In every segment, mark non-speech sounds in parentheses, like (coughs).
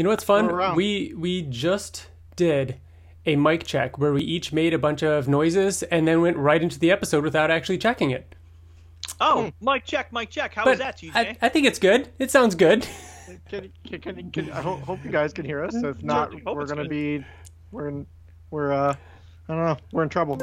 You know what's fun? We we just did a mic check where we each made a bunch of noises and then went right into the episode without actually checking it. Oh, hmm. mic check, mic check. How but was that, TJ? I, I, think it's good. It sounds good. Can, can, can, can I hope, hope, you guys can hear us. If (laughs) not, we're gonna good. be we're in, we're uh I don't know we're in trouble.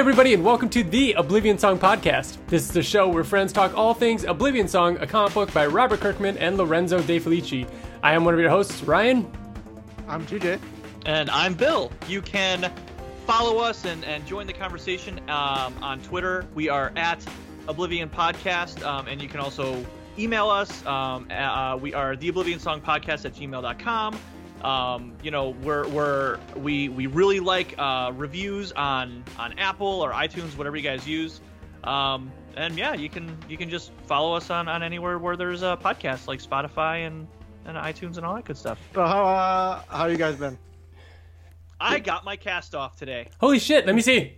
Everybody, and welcome to the Oblivion Song Podcast. This is the show where friends talk all things Oblivion Song, a comic book by Robert Kirkman and Lorenzo De Felici. I am one of your hosts, Ryan. I'm TJ. And I'm Bill. You can follow us and, and join the conversation um, on Twitter. We are at Oblivion Podcast, um, and you can also email us. Um, uh, we are the Oblivion Song Podcast at gmail.com. Um, you know, we're, we're we we really like uh, reviews on on Apple or iTunes, whatever you guys use. Um, and yeah, you can you can just follow us on, on anywhere where there's a podcast like Spotify and, and iTunes and all that good stuff. So how uh, how you guys been? I got my cast off today. Holy shit! Let me see.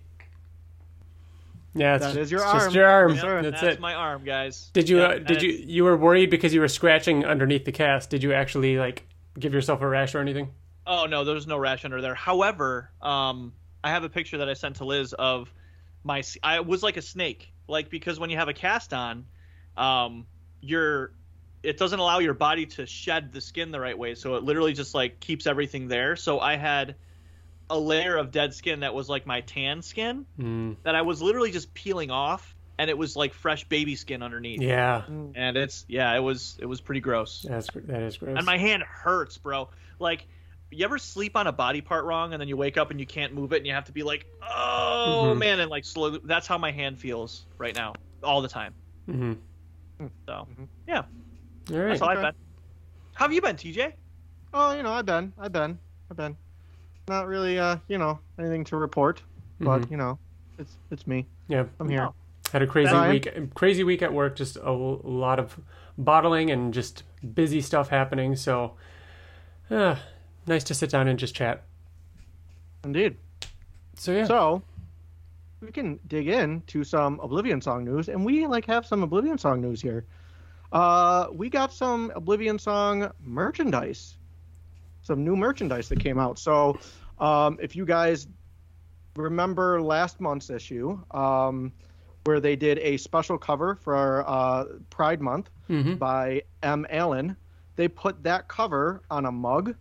Yeah, it's that just, is your arm. Just your arm. Yep, that's, that's it. my arm, guys. Did you? Yep, uh, did you? You were worried because you were scratching underneath the cast. Did you actually like give yourself a rash or anything? Oh no, there's no rash under there. However, um, I have a picture that I sent to Liz of my. I was like a snake, like because when you have a cast on, um, you're it doesn't allow your body to shed the skin the right way, so it literally just like keeps everything there. So I had a layer of dead skin that was like my tan skin mm. that I was literally just peeling off and it was like fresh baby skin underneath. Yeah. And it's yeah, it was it was pretty gross. That's that is gross. And my hand hurts, bro. Like you ever sleep on a body part wrong and then you wake up and you can't move it and you have to be like, "Oh, mm-hmm. man," and like slowly that's how my hand feels right now all the time. Mm-hmm. So, mm-hmm. yeah. All right. That's all okay. I've been. How have you been, TJ? Oh, you know, I've been. I've been. I've been. Not really uh, you know, anything to report, but, mm-hmm. you know, it's it's me. Yeah. I'm here. Oh. Had a crazy week. Crazy week at work. Just a, a lot of bottling and just busy stuff happening. So, uh, nice to sit down and just chat. Indeed. So yeah. So we can dig in to some Oblivion song news, and we like have some Oblivion song news here. Uh, we got some Oblivion song merchandise, some new merchandise that came out. So, um, if you guys remember last month's issue, um, where they did a special cover for uh, Pride Month mm-hmm. by M. Allen. They put that cover on a mug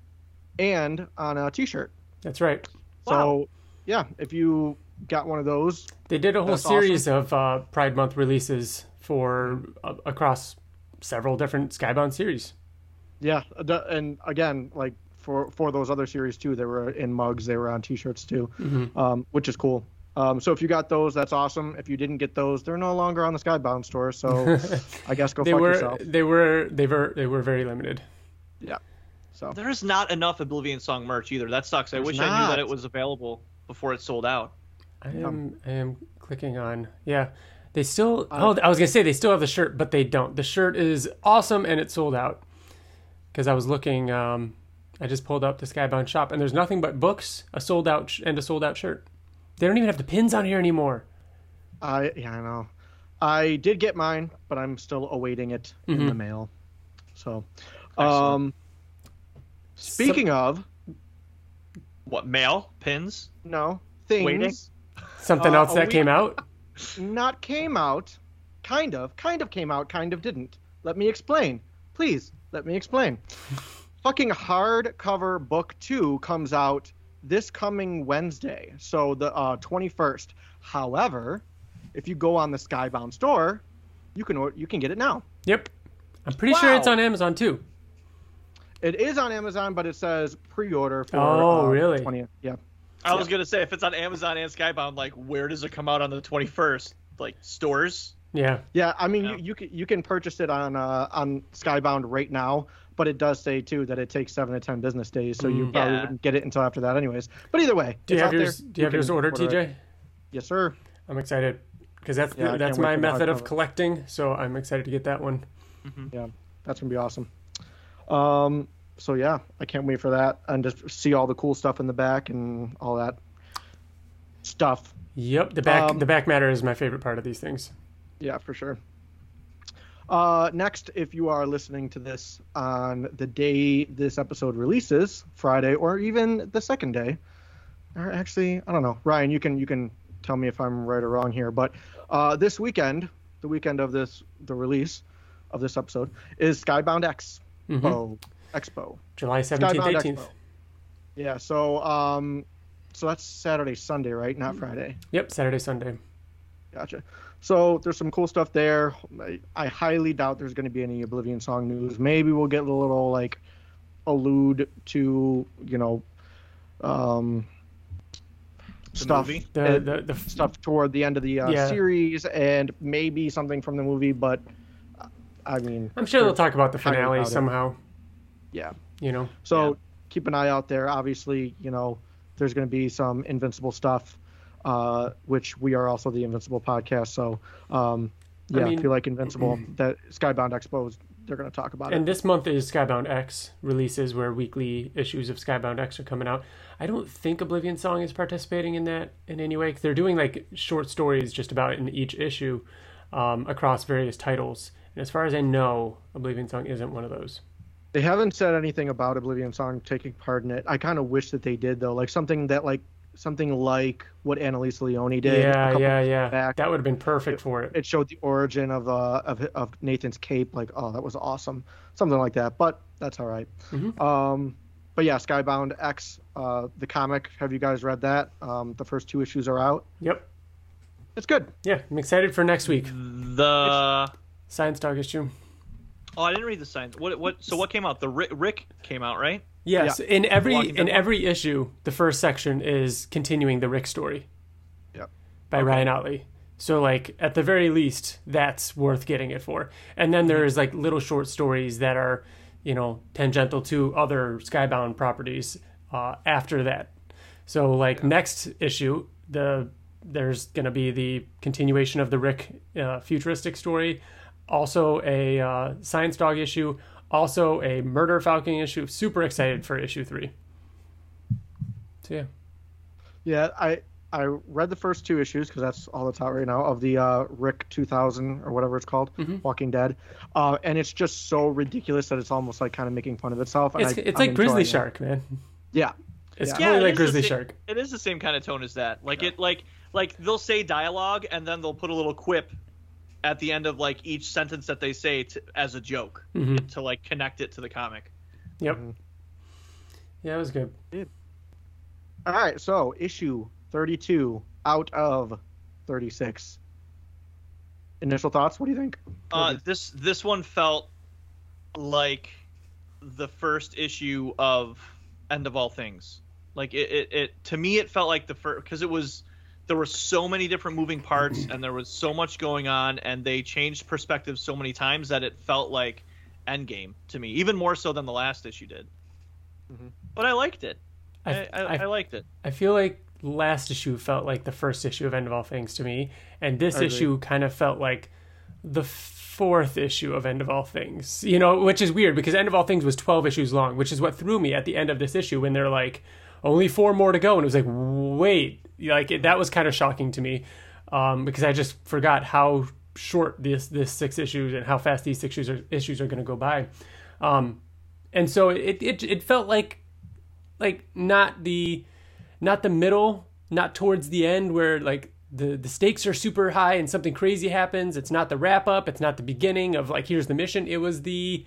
and on a T-shirt. That's right. So, wow. yeah, if you got one of those, they did a whole series awesome. of uh, Pride Month releases for uh, across several different Skybound series. Yeah, and again, like for for those other series too, they were in mugs, they were on T-shirts too, mm-hmm. um, which is cool. Um, so if you got those, that's awesome. If you didn't get those, they're no longer on the Skybound store. So (laughs) I guess go they fuck were, yourself. They were they were they were very limited. Yeah. So there's not enough Oblivion song merch either. That sucks. I wish not. I knew that it was available before it sold out. I am I am clicking on yeah. They still oh I was gonna say they still have the shirt, but they don't. The shirt is awesome and it sold out. Because I was looking, um, I just pulled up the Skybound shop and there's nothing but books, a sold out sh- and a sold out shirt. They don't even have the pins on here anymore. I yeah, I know. I did get mine, but I'm still awaiting it mm-hmm. in the mail. So, um, speaking so, of what mail pins? No things. Waiting? Something uh, else that came out. Not came out. Kind of. Kind of came out. Kind of didn't. Let me explain. Please let me explain. (laughs) Fucking hardcover book two comes out this coming Wednesday, so the uh, 21st. However, if you go on the Skybound store, you can you can get it now. Yep, I'm pretty wow. sure it's on Amazon too. It is on Amazon, but it says pre-order for. Oh, uh, really? 20th. Yeah. I was gonna say if it's on Amazon and Skybound, like where does it come out on the 21st? Like stores. Yeah. Yeah, I mean, yeah. You, you can you can purchase it on uh, on Skybound right now, but it does say too that it takes seven to ten business days, so you mm, probably yeah. wouldn't get it until after that, anyways. But either way, do you have yours? There. Do you have yours ordered, TJ? Yes, sir. I'm excited. because that's Yeah, I that's my method of collecting. So I'm excited to get that one. Yeah, that's gonna be awesome. Um, so yeah, I can't wait for that and just see all the cool stuff in the back and all that stuff. Yep, the back Um, the back matter is my favorite part of these things. Yeah, for sure. Uh, next, if you are listening to this on the day this episode releases, Friday, or even the second day, or actually, I don't know, Ryan, you can you can tell me if I'm right or wrong here, but uh, this weekend, the weekend of this the release of this episode is Skybound X Mhm. Expo. Expo. July seventeenth, Skybound eighteenth. Expo. Yeah, so um, so that's Saturday, Sunday, right? Not Friday. Yep, Saturday, Sunday. Gotcha. So there's some cool stuff there. I, I highly doubt there's going to be any Oblivion song news. Maybe we'll get a little like allude to you know um, stuff movie? The the, the stuff toward the end of the uh, Yeah. series and maybe something from the movie. But uh, I mean, I'm sure they'll talk about the highly finale doubt it. somehow. yeah. You know. So Yeah. keep an eye out there. Obviously, you know, there's going to be some Invincible stuff, uh, which we are also the Invincible podcast. So, um, I yeah, mean- if you like Invincible, (clears throat) that Skybound Expo, they're going to talk about it. And it. this month is Skybound X releases, where weekly issues of Skybound X are coming out. I don't think Oblivion Song is participating in that in any way. they're doing like short stories just about in each issue um, across various titles. And as far as I know, Oblivion Song isn't one of those. They haven't said anything about Oblivion Song taking part in it. I kind of wish that they did though, like something that like something like what Annalisa Leone did. yeah, yeah, yeah. back. That would have been perfect for it. it showed the origin of uh of, of Nathan's cape. Like, oh, that was awesome, something like that. But that's all right. Mhm. Um, but yeah, Skybound X, uh, the comic. Have you guys read that? Um, the first two issues are out. Yep. It's good. Yeah, I'm excited for next week. The Science Dog issue. oh, I didn't read the science. What what? So what came out? The Rick, Rick came out, right? Yes, in every in every issue, the first section is continuing the Rick story. Yep. By Ryan Ottley. So like at the very least, that's worth getting it for. And then there's like little short stories that are, you know, tangential to other Skybound properties uh, after that. So like next issue, the there's going to be the continuation of the Rick uh, futuristic story, also a uh, Science Dog issue, also a Murder Falcon issue. Super excited for issue three. So yeah, Yeah, I I read the first two issues because that's all that's out right now of the uh, Rick 2000 or whatever it's called, Mm-hmm. Walking Dead, uh, and it's just so ridiculous that it's almost like kind of making fun of itself. And it's I, it's like Grizzly it. Shark, man. Yeah, It's Yeah. totally it like Grizzly same- Shark. It is the same kind of tone as that. Like it, like like they'll say dialogue and then they'll put a little quip at the end of like each sentence that they say to, as a joke Mhm. to like connect it to the comic. Yep. Mm-hmm. Yeah, it was good. All right, so issue 32 out of 36. Initial thoughts? What do you think? Uh, this this one felt like the first issue of End of All Things. Like it, it, it to me, it felt like the first because it was there were so many different moving (clears throat) parts and there was so much going on and they changed perspectives so many times that it felt like Endgame to me, even more so than the last issue did. Mhm. But I liked it. I, I, I, I, I liked it. I feel like last issue felt like the first issue of End of All Things to me, and this I agree. issue kind of felt like the fourth issue of End of All Things. You know, which is weird because End of All Things was 12 issues long, which is what threw me at the end of this issue when they're like, only four more to go, and it was like, wait, like it, that was kind of shocking to me um, because I just forgot how short this this six issues and how fast these six issues are, issues are going to go by. Um, and so it, it it felt like like not the not the middle, not towards the end where like the the stakes are super high and something crazy happens. It's not the wrap up. It's not the beginning of like here's the mission. It was the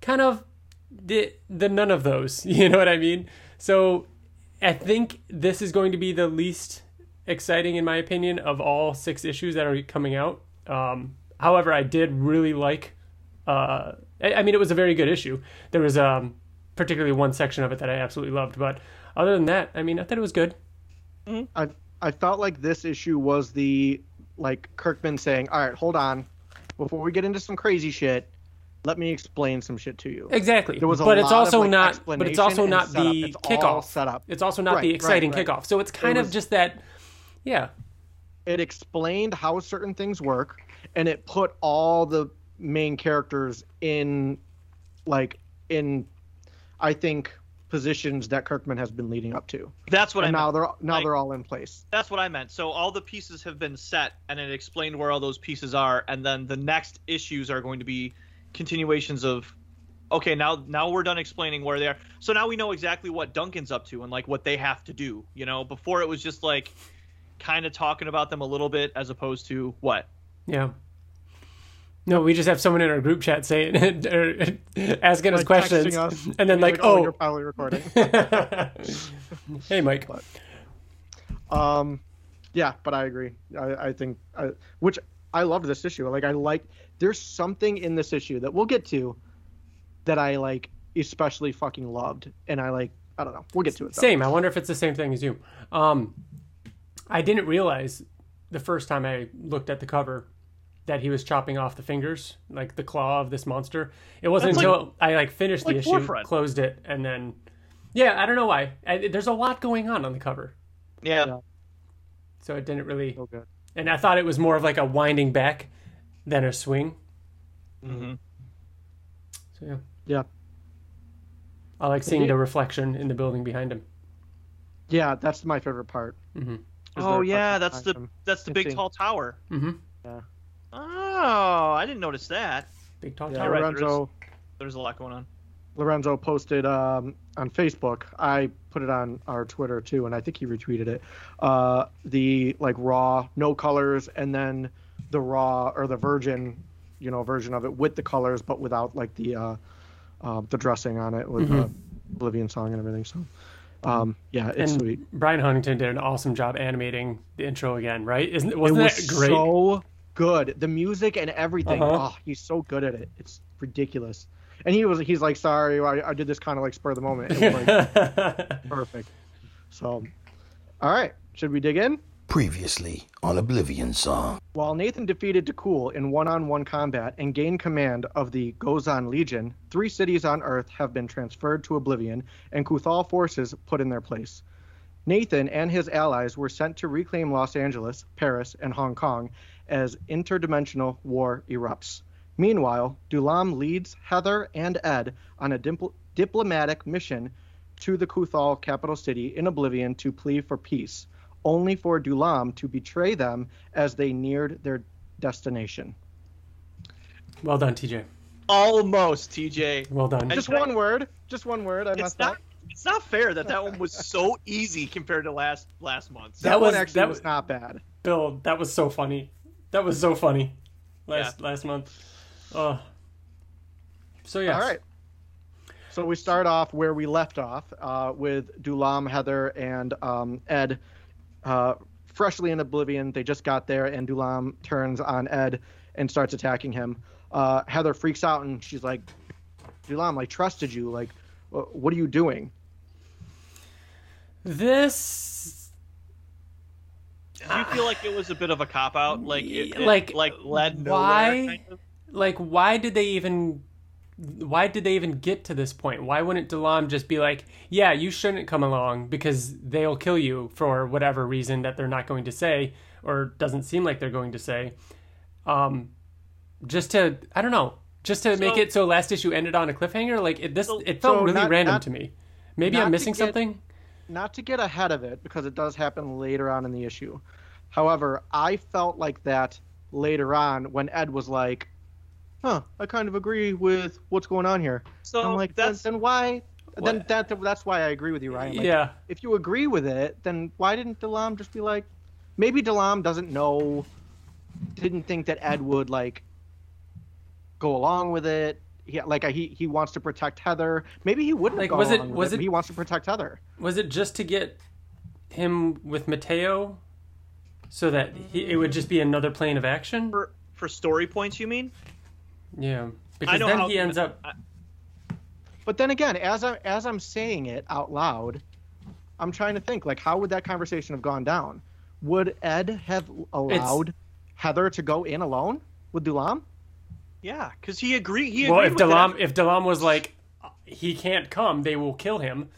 kind of the the none of those. (laughs) You know what I mean? So I think this is going to be the least exciting in my opinion of all six issues that are coming out. Um, however, I did really like. Uh, I, I mean, it was a very good issue. There was um, particularly one section of it that I absolutely loved, but other than that, I mean, I thought it was good. I I felt like this issue was the like Kirkman saying, "All right, hold on, before we get into some crazy shit, let me explain some shit to you." Exactly. There was a but it's lot also of, like, not. But it's also not setup. the It's kickoff. setup. It's also not Right, the exciting right. kickoff. So it's kind of was- just that. Yeah. it explained how certain things work, and it put all the main characters in, like, in, I think positions that Kirkman has been leading up to. That's what and I now meant. they're now Like- they're all in place. That's what I meant. So all the pieces have been set, and it explained where all those pieces are, and then the next issues are going to be continuations of. Okay, now now we're done explaining where they are. So now we know exactly what Duncan's up to and like what they have to do. You know, before it was just like kind of talking about them a little bit as opposed to what. Yeah. No, we just have someone in our group chat saying (laughs) or asking us questions, us, and then like, oh, oh, you're probably recording. (laughs) hey, Mike. Um, yeah, but I agree. I, I think, I, which I loved this issue. Like, I like. There's something in this issue that we'll get to that I like, especially fucking loved, and I like. I don't know. We'll get to it. Though. Same. I wonder if it's the same thing as you. Um, I didn't realize the first time I looked at the cover that he was chopping off the fingers, like the claw of this monster. It wasn't That's like- until I like finished the issue, Warfront. closed it, and then yeah, I don't know why. I, there's a lot going on on the cover, Yeah. Yeah. so it didn't really. So good. And I thought it was more of like a winding back than a swing. hmm So yeah, Yeah. I like seeing the reflection in the building behind him. Yeah, that's my favorite part. hmm Oh yeah, that's the that's the big thing. tall tower. hmm Oh, I didn't notice that. Big tall Yeah, tower. right, Lorenzo. There's a lot going on. Lorenzo posted um, on Facebook. I put it on our Twitter too, and I think he retweeted it. Uh, the like raw, no colors, and then the raw or the virgin, you know, version of it with the colors, but without like the uh, uh, the dressing on it with Mhm. uh, Oblivion song and everything. So, um, yeah, it's and sweet. Brian Huntington did an awesome job animating the intro again, right? Isn't It wasn't was that great? so good. The music and everything. Uh-huh. Oh, he's so good at it. It's ridiculous. And he was he's like, sorry, I, I did this kind of like spur of the moment. It was like, (laughs) Perfect. So, all right. Should we dig in? Previously on Oblivion Song. While Nathan defeated Dakul in one-on-one combat and gained command of the Gozan Legion, three cities on Earth have been transferred to Oblivion and Kuthal forces put in their place. Nathan and his allies were sent to reclaim Los Angeles, Paris, and Hong Kong as interdimensional war erupts. Meanwhile, Dulam leads Heather and Ed on a dipl- diplomatic mission to the Kuthal capital city in Oblivion to plead for peace, only for Dulam to betray them as they neared their destination. well done, TJ. Almost, TJ. Well done. And Just I- one word. Just one word. I It's messed not. up. It's not fair that that one was so easy compared to last last month. That, That one was- actually that was was- not bad. Bill, that was so funny. That was so funny. Last last month. Oh. So yeah. All right. So we start off where we left off uh, with Dulam, Heather, and um, Ed, uh, freshly in Oblivion. They just got there, and Dulam turns on Ed and starts attacking him. Uh, Heather freaks out and she's like, "Dulam, I trusted you. Like, what are you doing?" This Do you feel like it was a bit of a cop out? Like it, it- Like, like led nowhere. why- kind of? like why did they even why did they even get to this point? Why wouldn't Delam just be like, "Yeah, you shouldn't come along because they'll kill you for whatever reason that they're not going to say or doesn't seem like they're going to say." Um just to I don't know, just to make it so last issue ended on a cliffhanger, like it this So- it felt so really not- random not- to me. Maybe I'm missing get- something. not to get ahead of it because it does happen later on in the issue. However, I felt like that later on when Ed was like, "Huh, I kind of agree with what's going on here." So I'm like, then, that's then why? Then that that's why I agree with you, Ryan. Like, yeah. If you agree with it, then why didn't Delam just be like, maybe Delam doesn't know, didn't think that Ed would like go along with it. He like he he wants to protect Heather. Maybe he wouldn't Like, have gone was it- with was it. it- He wants to protect Heather. Was it just to get him with Mateo so that he, it would just be another plane of action? for for story points. You mean? Yeah. Because know then how- he ends up I- But then again, as I as I'm saying it out loud, I'm trying to think like how would that conversation have gone down? Would Ed have allowed Heather to go in alone with Dulam? Yeah, because he agreed. He Well, if with Delam if Delam was like uh, he can't come, they will kill him.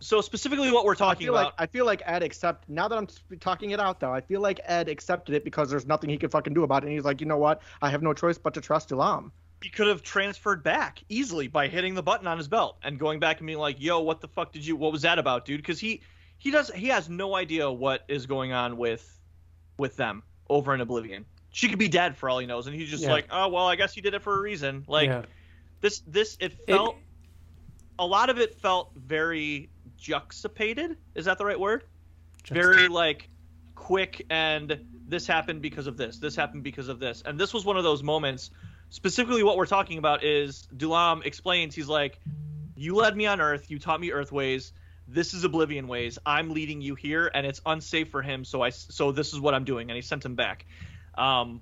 So specifically, what we're I talking feel about. like I feel like Ed accept now that I'm talking it out though. I feel like Ed accepted it because there's nothing he can fucking do about it. And he's like, you know what? I have no choice but to trust Ilam. he could have transferred back easily by hitting the button on his belt and going back and being like, "Yo, what the fuck did you? What was that about, dude?" Because he he does he has no idea what is going on with with them over in Oblivion. She could be dead for all he knows, and he's just Yeah. like, "Oh well, I guess he did it for a reason." Like yeah. this this it felt a lot of it felt very juxtapated. Is that the right word? very like quick and this happened because of this this happened because of this. And this was one of those moments. Specifically what we're talking about is dulam explains he's like you led me on earth you taught me earth ways. This is oblivion ways. I'm leading you here and it's unsafe for him so i so this is what i'm doing. And he sent him back. Um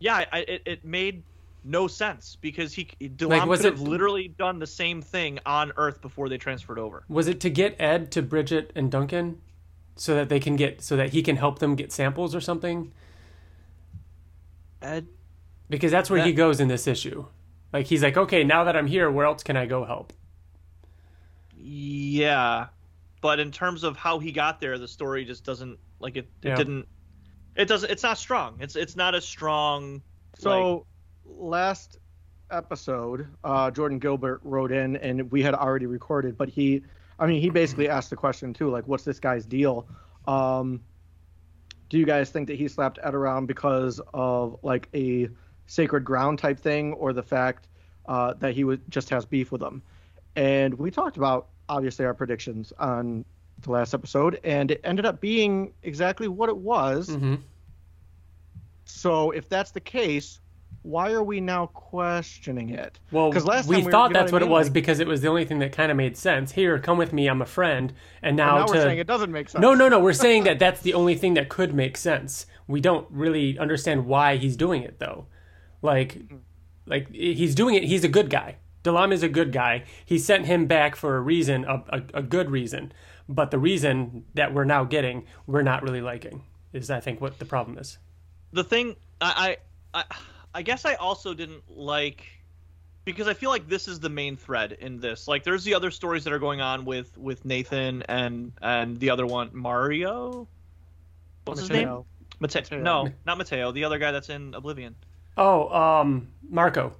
yeah I, it, it made no sense because he dulam Like, was could have literally done the same thing on earth before they transferred over Was it to get Ed to Bridget and Duncan so that they can get so that he can help them get samples or something? Ed Because that's where he goes in this issue. Like he's like, okay, now that I'm here, where else can I go help? Yeah, but in terms of how he got there, the story just doesn't like it. It Yeah. didn't. It doesn't. It's not strong. It's it's not a strong. So last episode, uh, Jordan Gilbert wrote in, and we had already recorded, but he, I mean, he basically asked the question too, like, what's this guy's deal? Um, do you guys think that he slapped Ed around because of like a sacred ground type thing, or the fact uh, that he was just has beef with him? And we talked about obviously our predictions on the last episode, and it ended up being exactly what it was. hmm So if that's the case, why are we now questioning it? Well, 'Cause last we time we- thought you know that's what what I it was Like- because it was the only thing that kind of made sense. Here, come with me. I'm a friend. And And now, now to we're saying it doesn't make sense. no, no, no. We're saying that (laughs) that's the only thing that could make sense. We don't really understand why he's doing it though. Like, like he's doing it. He's a good guy. Dalam is a good guy. He sent him back for a reason, a, a, a good reason. But the reason that we're now getting, we're not really liking. Is I think what the problem is. the thing I, I I I guess I also didn't like because I feel like this is the main thread in this. Like there's the other stories that are going on with with Nathan and and the other one Mario. What's his name? Mateo. Mateo. No, not Mateo. The other guy that's in Oblivion. Oh, um, Marco.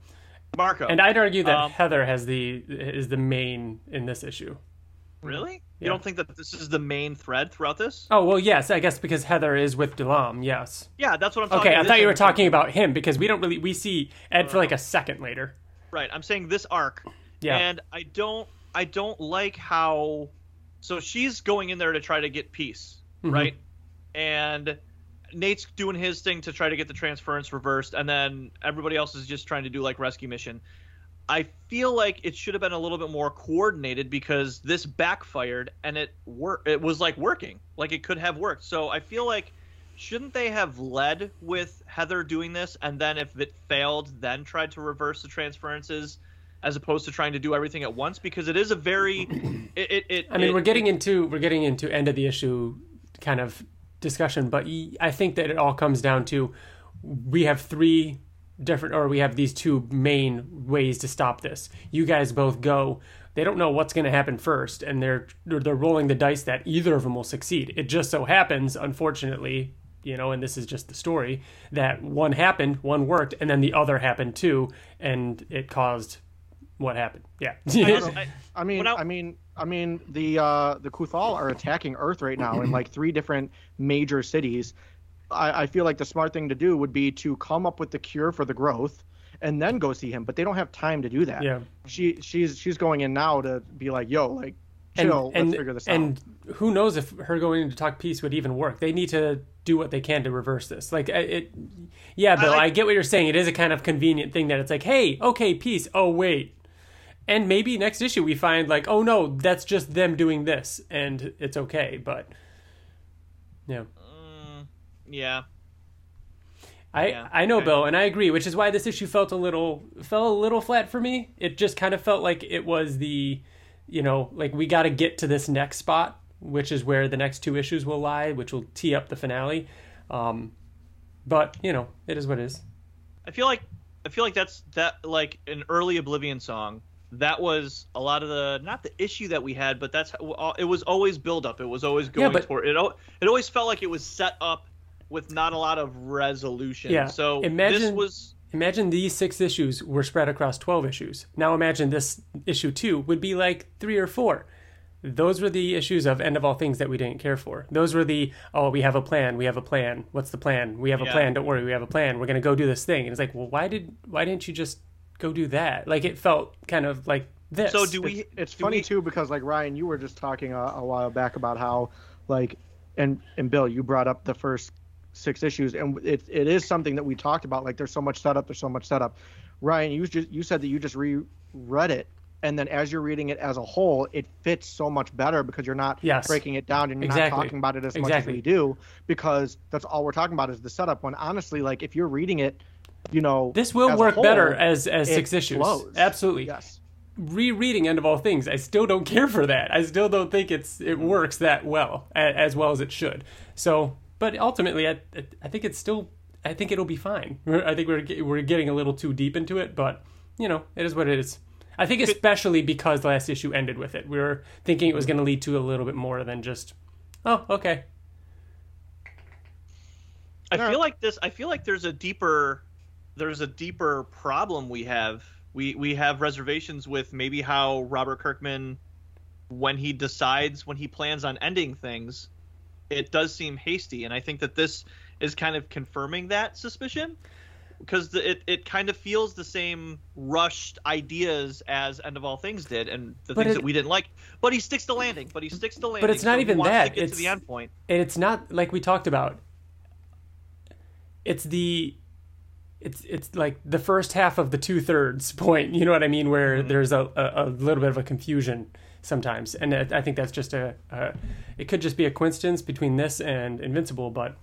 Marco. And I'd argue that Um, Heather has the is the main in this issue. really? Yeah. You don't think that this is the main thread throughout this? Oh well, yes, I guess because Heather is with Delam. Yes. Yeah, that's what I'm talking. Okay, I thought you were talking about him because we don't really we see Ed for like a second later. Right. I'm saying this arc. Yeah. And I don't I don't like how so she's going in there to try to get peace, Mhm. right? And Nate's doing his thing to try to get the transference reversed and then everybody else is just trying to do like rescue mission. I feel like it should have been a little bit more coordinated because this backfired and it wor- it was like working. Like it could have worked. So I feel like shouldn't they have led with Heather doing this and then if it failed then tried to reverse the transferences as opposed to trying to do everything at once because it is a very (clears throat) it it, it I mean, it- we're getting into we're getting into end of the issue kind of discussion, but I think that it all comes down to we have three different or we have these two main ways to stop this. You guys both go. They don't know what's going to happen first, and they're they're they're rolling the dice that either of them will succeed. It just so happens, unfortunately, you know, and this is just the story that one happened, one worked, and then the other happened too, and it caused what happened. Yeah. I- (laughs) I mean, I- I, mean, I mean, the uh, the Kuthal are attacking Earth right now in (clears throat) like three different major cities. I, I feel like the smart thing to do would be to come up with the cure for the growth and then go see him. But they don't have time to do that. Yeah. She she's she's going in now to be like, yo, like, and, chill, and, let's figure this and out. And who knows if her going in to talk peace would even work? They need to do what they can to reverse this. Like it, yeah, Bill, I, like- get what you're saying. It is a kind of convenient thing that it's like, hey, okay, peace. Oh wait, and maybe next issue we find like, oh no, that's just them doing this, and it's okay. But yeah, yeah. I Yeah, I know, okay. Bill, and I agree. Which is why this issue felt a little fell a little flat for me. It just kind of felt like it was the, you know, like we got to get to this next spot, which is where the next two issues will lie, which will tee up the finale. Um, but you know, it is what it is. I feel like I feel like that's that like an early Oblivion song. that was a lot of the not the issue that we had, but that's it was always build up. It was always going but- toward it. It always felt like it was set up with not a lot of resolution. Yeah, So this imagine- was Imagine these six issues were spread across 12 issues. Now imagine this issue two would be like three or four. Those were the issues of end of all things that we didn't care for. Those were the, oh, we have a plan. We have a plan. What's the plan? We have a Yeah. plan. Don't worry. We have a plan. We're going to go do this thing. And it's like, well, why did, why didn't you just go do that? Like it felt kind of like this. so. Do we? it's, it's do funny we- too because like Ryan, you were just talking a, a while back about how like and and Bill, you brought up the first six issues, and it it is something that we talked about. Like there's so much setup, there's so much setup. Ryan, you just you said that you just reread it. And then, as you're reading it as a whole, it fits so much better because you're not Yes. breaking it down and you're Exactly. not talking about it as much as we do because that's all we're talking about is the setup. When honestly, like if you're reading it, you know, this will work better as as six issues. flows. Absolutely. Yes. rereading End of All Things, I still don't care for that. I still don't think it's it works that well, as well as it should. So, but ultimately, I I think it's still I think it'll be fine. (laughs) I think we're we're getting a little too deep into it, but you know, it is what it is. I think especially because the last issue ended with it. We were thinking it was mm-hmm. going to lead to a little bit more than just, oh, okay, I Yeah. feel like this. I feel like there's a deeper, there's a deeper problem we have. We we have reservations with maybe how Robert Kirkman, when he decides, when he plans on ending things, it does seem hasty, and I think that this is kind of confirming that suspicion because the, it it kind of feels the same rushed ideas as End of All Things did, and the But things it- that we didn't like. But he sticks to landing. But he sticks to landing. But it's not so even that, it's- to the end point. and it's not like we talked about it's the it's it's like the first half of the two thirds (laughs) point you know what i mean where mm-hmm. there's a, a, a little bit of a confusion sometimes and i I think that's just a, it could just be a coincidence between this and invincible but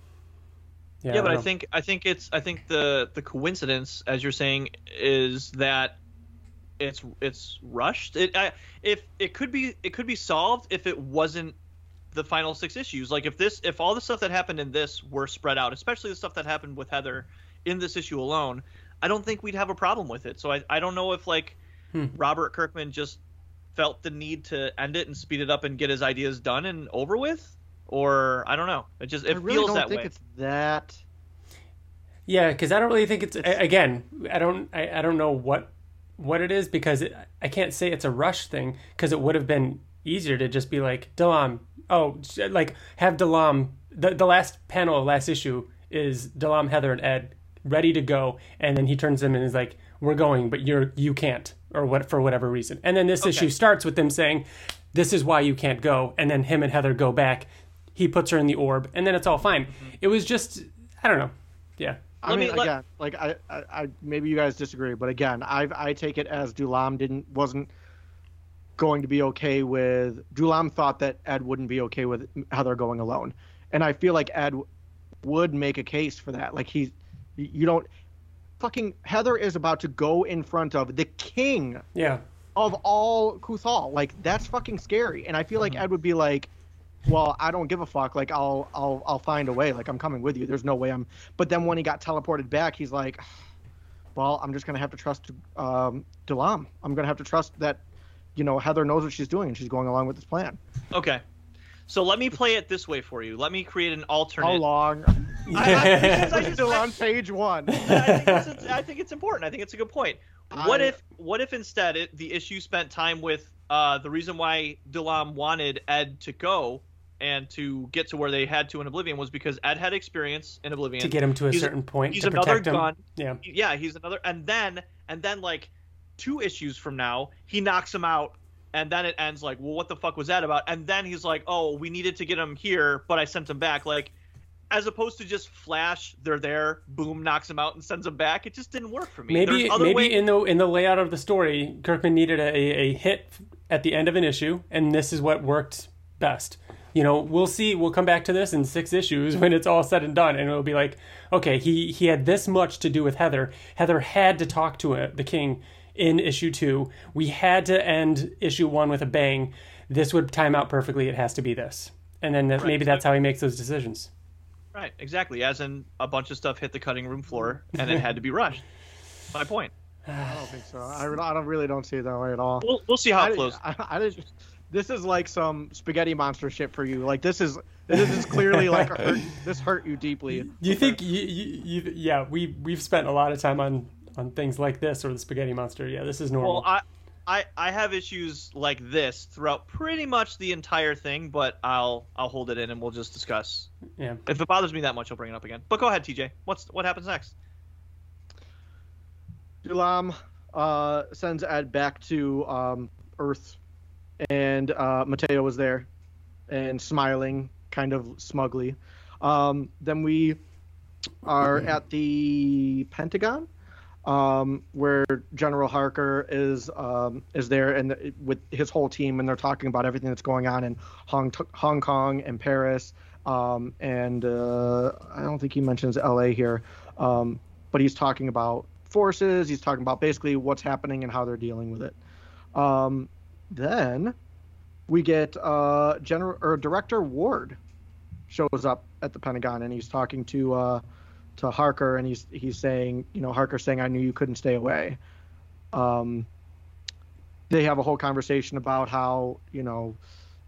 yeah, Yeah, but don't I think I think it's I think the the coincidence, as you're saying, is that it's it's rushed. It I, if it could be it could be solved if it wasn't the final six issues. Like if this if all the stuff that happened in this were spread out, especially the stuff that happened with Heather in this issue alone, I don't think we'd have a problem with it. So I I don't know if like Hmm. Robert Kirkman just felt the need to end it and speed it up and get his ideas done and over with. Or I don't know. It just it I really feels don't that think way. it's that. Yeah, because I don't really think it's, a- again. I don't. I, I don't know what what it is because it, I can't say it's a rush thing because it would have been easier to just be like Delam. Oh, like have Delam. The the last panel of last issue is Delam, Heather, and Ed ready to go, and then he turns them and is like, "We're going, but you're you can't," or what for whatever reason. And then this issue starts with them saying, "This is why you can't go," and then him and Heather go back. He puts her in the orb, and then it's all fine. Mm-hmm. It was just I don't know. Yeah. I Let mean, me- let- again, like I, I, I, maybe you guys disagree, but again, I, I take it as Dulam didn't wasn't going to be okay with. Dulam thought that Ed wouldn't be okay with Heather going alone, and I feel like Ed would make a case for that. Like he, you don't, fucking Heather is about to go in front of the king Yeah. of all Kuthal. Like that's fucking scary. And I feel like Ed would be like, "Well, I don't give a fuck. Like I'll I'll I'll find a way. Like I'm coming with you. There's no way I'm." But then when he got teleported back, he's like, "Well, I'm just gonna have to trust um, Delam. I'm gonna have to trust that, you know, Heather knows what she's doing and she's going along with this plan." Okay. So let me play it this way for you. Let me create an alternate. How long? I- I- because I I'm still on page one. (laughs) I think, it's, I think it's important. I think it's a good point. What I- if what if instead it, the issue spent time with uh, the reason why Delam wanted Ed to go and to get to where they had to in Oblivion was because Ed had experience in Oblivion to get him to a He's- certain point he's to another protect him. gun. Yeah. yeah, he's another, and then and then like two issues from now, he knocks him out, and then it ends like, well, what the fuck was that about? And then he's like, oh, we needed to get him here, but I sent him back. Like, as opposed to just flash, they're there, boom, knocks him out and sends him back. It just didn't work for me. Maybe maybe way- in the in the layout of the story, Kirkman needed a, a hit at the end of an issue, and this is what worked best. You know, we'll see. We'll come back to this in six issues (laughs) when it's all said and done, and it'll be like, okay, he he had this much to do with Heather. Heather had to talk to uh the king in issue two. We had to end issue one with a bang. This would time out perfectly. It has to be this, and then that, maybe that's how he makes those decisions. Right, exactly. As in, a bunch of stuff hit the cutting room floor, (laughs) and it had to be rushed. My point. (sighs) I don't think so. I, I don't really don't see it that way at all. We'll, we'll see how I, it flows. (laughs) I, I, just- this is like some spaghetti monster shit for you. Like this is this is clearly like a (laughs) hurt, this hurt you deeply. You think you, you, you yeah, we we've spent a lot of time on on things like this or the spaghetti monster. Yeah, this is normal. Well, I, I I have issues like this throughout pretty much the entire thing, but I'll I'll hold it in and we'll just discuss. yeah. If it bothers me that much, I'll bring it up again. But go ahead, TJ. What's what happens next? Dulam uh, sends Ed back to um, Earth, and uh, Mateo was there and smiling kind of smugly. Um, then we are at the Pentagon, um, where General Harker is um, is there and with his whole team, and they're talking about everything that's going on in Hong Hong Kong and Paris, um, and uh, I don't think he mentions L.A. here, um, but he's talking about forces. He's talking about basically what's happening and how they're dealing with it. Um, then we get uh, General or Director Ward shows up at the Pentagon and he's talking to uh, to Harker and he's he's saying, you know, Harker saying, "I knew you couldn't stay away." Um, they have a whole conversation about how you know,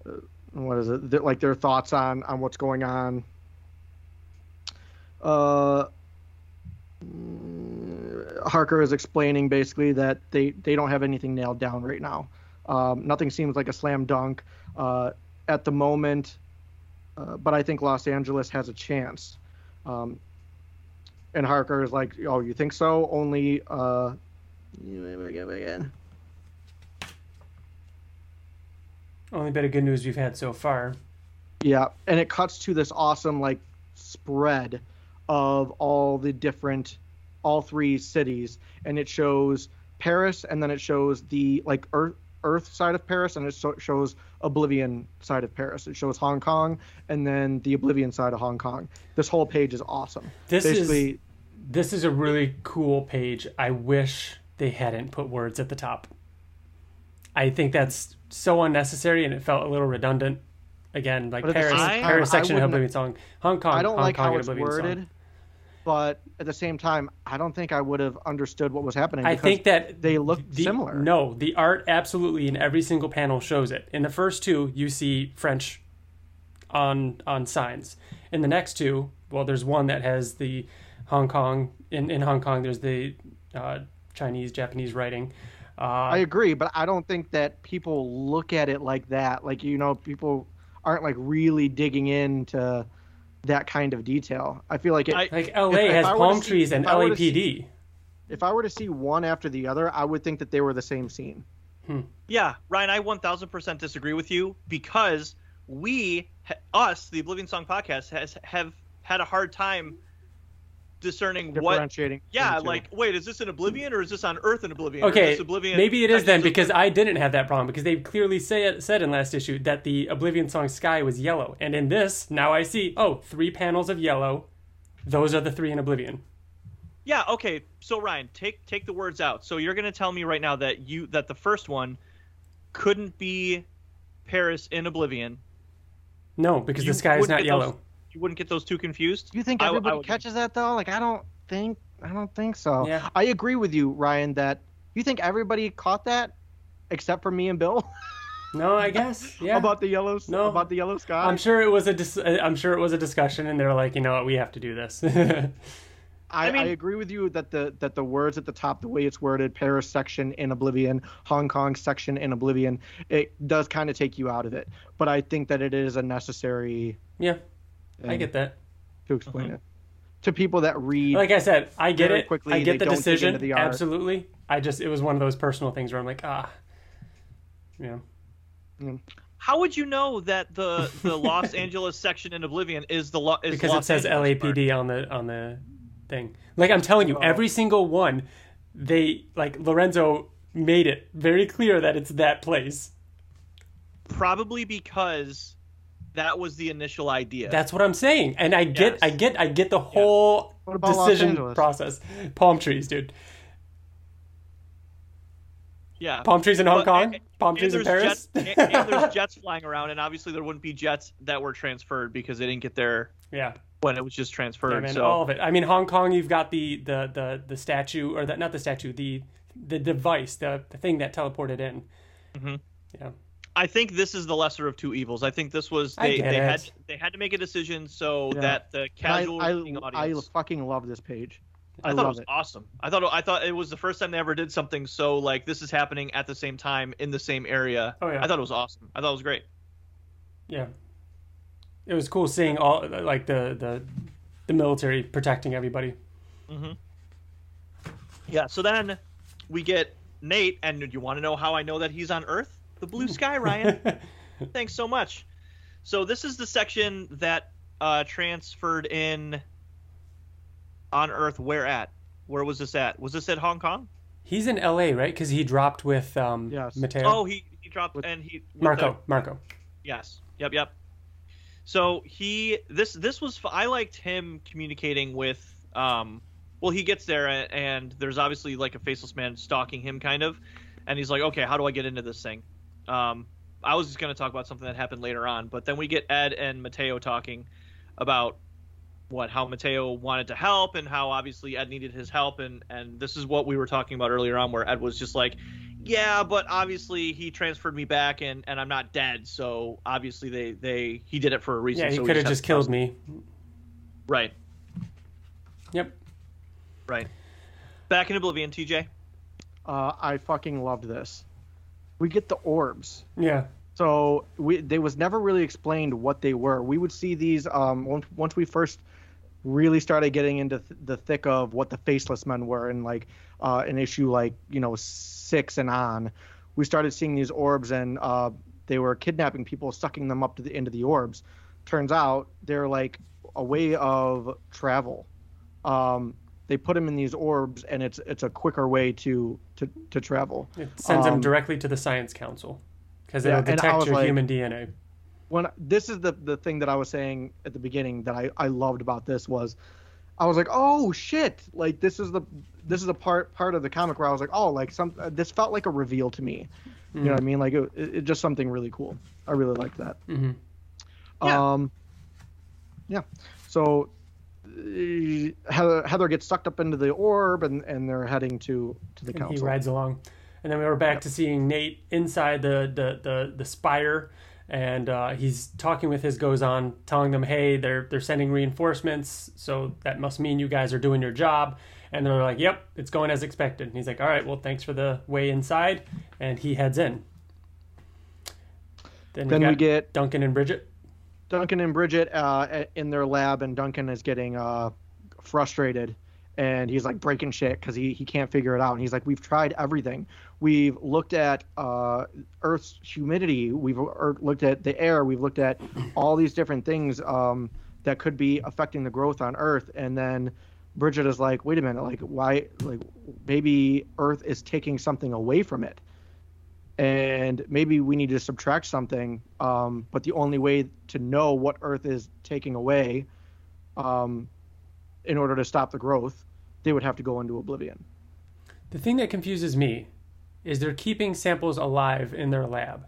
uh, what is it? Like their thoughts on on what's going on. Uh, Harker is explaining basically that they they don't have anything nailed down right now. Um, nothing seems like a slam dunk uh, at the moment, uh, but I think Los Angeles has a chance. Um, and Harker is like, "Oh, you think so? Only uh, again." Only bit of good news we've had so far. Yeah, and it cuts to this awesome like spread of all the different all three cities and it shows Paris and then it shows the like earth earth side of Paris and it so- shows oblivion side of Paris. It shows Hong Kong and then the oblivion side of Hong Kong. This whole page is awesome. This Basically is this is a really cool page. I wish they hadn't put words at the top. I think that's so unnecessary and it felt a little redundant. Again, like But at the Paris, Paris section of Oblivion Song, Hong Kong. I don't Hong like Kong how it's Oblivion Song. worded, but at the same time, I don't think I would have understood what was happening. I think that they look the- similar. No, the art absolutely in every single panel shows it. In the first two, you see French on on signs. In the next two, well, there's one that has the Hong Kong in in Hong Kong. There's the uh, Chinese Japanese writing. Uh, I agree, but I don't think that people look at it like that. Like you know, people aren't like really digging into that kind of detail. I feel like it, I- like LA if- if has I were to palm see- trees and if I were to see- LAPD. if I were to see one after the other, I would think that they were the same scene. Yeah, Ryan, I 1000% disagree with you because we, us, the Oblivion Song podcast, has have had a hard time discerning what. Yeah, between the two. like, wait, is this in Oblivion or is this on Earth in Oblivion? Or is Okay, this Oblivion maybe it is then because I didn't have that problem because they clearly say said in last issue that the Oblivion song sky was yellow, and in this now I see oh three panels of yellow, those are the three in Oblivion. Yeah, okay. So Ryan, take take the words out. So you're gonna tell me right now that you that the first one couldn't be Paris in Oblivion. No, because You the sky is wouldn't yellow. those- you wouldn't get those two confused. You think I w- I everybody would- catches that though? Like I don't think I don't think so. Yeah. I agree with you, Ryan. That you think everybody caught that, except for me and Bill, (laughs) No, I guess yeah. about the yellow No. about the yellow sky. I'm sure it was a dis- uh, I'm sure it was a discussion, and they're like, you know what, we have to do this. (laughs) I, I mean- I agree with you that the that the words at the top, the way it's worded, Paris section in Oblivion, Hong Kong section in Oblivion, it does kind of take you out of it. But I think that it is a necessary yeah, I get that. to explain it to people that read. Like I said, I get it. quickly, I get the decision. into the. Absolutely. I just it was one of those personal things where I'm like, ah, yeah. How would you know that the the (laughs) Los Angeles section in Oblivion is the lo- is because Los it says Angeles part? LAPD on the on the thing. Like I'm telling you, Oh. every single one, they like Lorenzo made it very clear that it's that place. Probably because that was the initial idea. That's what I'm saying, and I get, Yes. I get, I get the whole What about Los decision process. Palm trees, dude. yeah. Palm trees in Hong But- Kong. and- Palm trees in Paris. Jets, and, and there's (laughs) jets flying around, and obviously there wouldn't be jets that were transferred because they didn't get there yeah. when it was just Yeah, transferred. man, so all of it. I mean, Hong Kong, you've got the the the the statue, or that not the statue, the the device, the, the thing that teleported in. Mhm. Yeah. I think this is the lesser of two evils. I think this was they, they it. had they had to make a decision so Yeah. that the casual I, reading I, I fucking love this page. I, I, thought it was it. awesome. I thought I thought it was the first time they ever did something so like this is happening at the same time in the same area. Oh, yeah. I thought it was awesome. I thought it was great. Yeah. It was cool seeing all like the the the military protecting everybody. Mm-hmm. Yeah. So then we get Nate, and you want to know how I know that he's on Earth? The blue sky, Ryan. (laughs) Thanks so much. So this is the section that uh, transferred in on Earth. Where at? Where was this at? Was this at Hong Kong? He's in L.A. right? Because he dropped with um, Yes. Mateo. Oh, he, he dropped With- and he with Marco. the- Marco. Yes. Yep. Yep. So he this this was I liked him communicating with um well he gets there and, and there's obviously like a faceless man stalking him kind of and he's like okay how do I get into this thing um I was just going to talk about something that happened later on but then we get Ed and Mateo talking about what how Mateo wanted to help and how obviously Ed needed his help and and this is what we were talking about earlier on where Ed was just like yeah but obviously he transferred me back and and I'm not dead so obviously they they he did it for a reason Yeah, he so could have have just killed me. right Yep. right back in Oblivion TJ Uh, I fucking loved this. We get the orbs. Yeah. So we they was never really explained what they were. We would see these um, once once we first really started getting into th- the thick of what the faceless men were and like uh, an issue like you know six and on. We started seeing these orbs and uh, they were kidnapping people, sucking them up to the end of the orbs. Turns out they're like a way of travel. Um, they put them in these orbs and it's it's a quicker way to to, to travel. It sends him Um, directly to the Science Council because it'll and I detect your like- human DNA. when this is the the thing that I was saying at the beginning that I I loved about this was I was like oh shit like this is the this is a part part of the comic where I was like oh like some uh, this felt like a reveal to me. You know what I mean? Like it, it, it just something really cool. I really liked that. Hmm Yeah. um yeah. So Heather, Heather gets sucked up into the orb and and they're heading to to the And council he rides along, and then we were back to seeing Nate inside the the the, the spire, and uh, he's talking with his goes on, telling them, "Hey, they're they're sending reinforcements, so that must mean you guys are doing your job." And they're like, "Yep, it's going as expected." And he's like, "All right, well, thanks for the way inside," and he heads in. Then, then we, we get Duncan and Bridget. Duncan and Bridget uh, in their lab, and Duncan is getting uh, frustrated, and he's like breaking shit because he, he can't figure it out. And he's like, "We've tried everything. We've looked at uh, Earth's humidity. We've er, looked at the air. We've looked at all these different things um, that could be affecting the growth on Earth." And then Bridget is like, "Wait a minute. Like, why? Like, maybe Earth is taking something away from it." And maybe we need to subtract something. Um, but the only way to know what Earth is taking away, um, in order to stop the growth, they would have to go into oblivion. The thing that confuses me is they're keeping samples alive in their lab.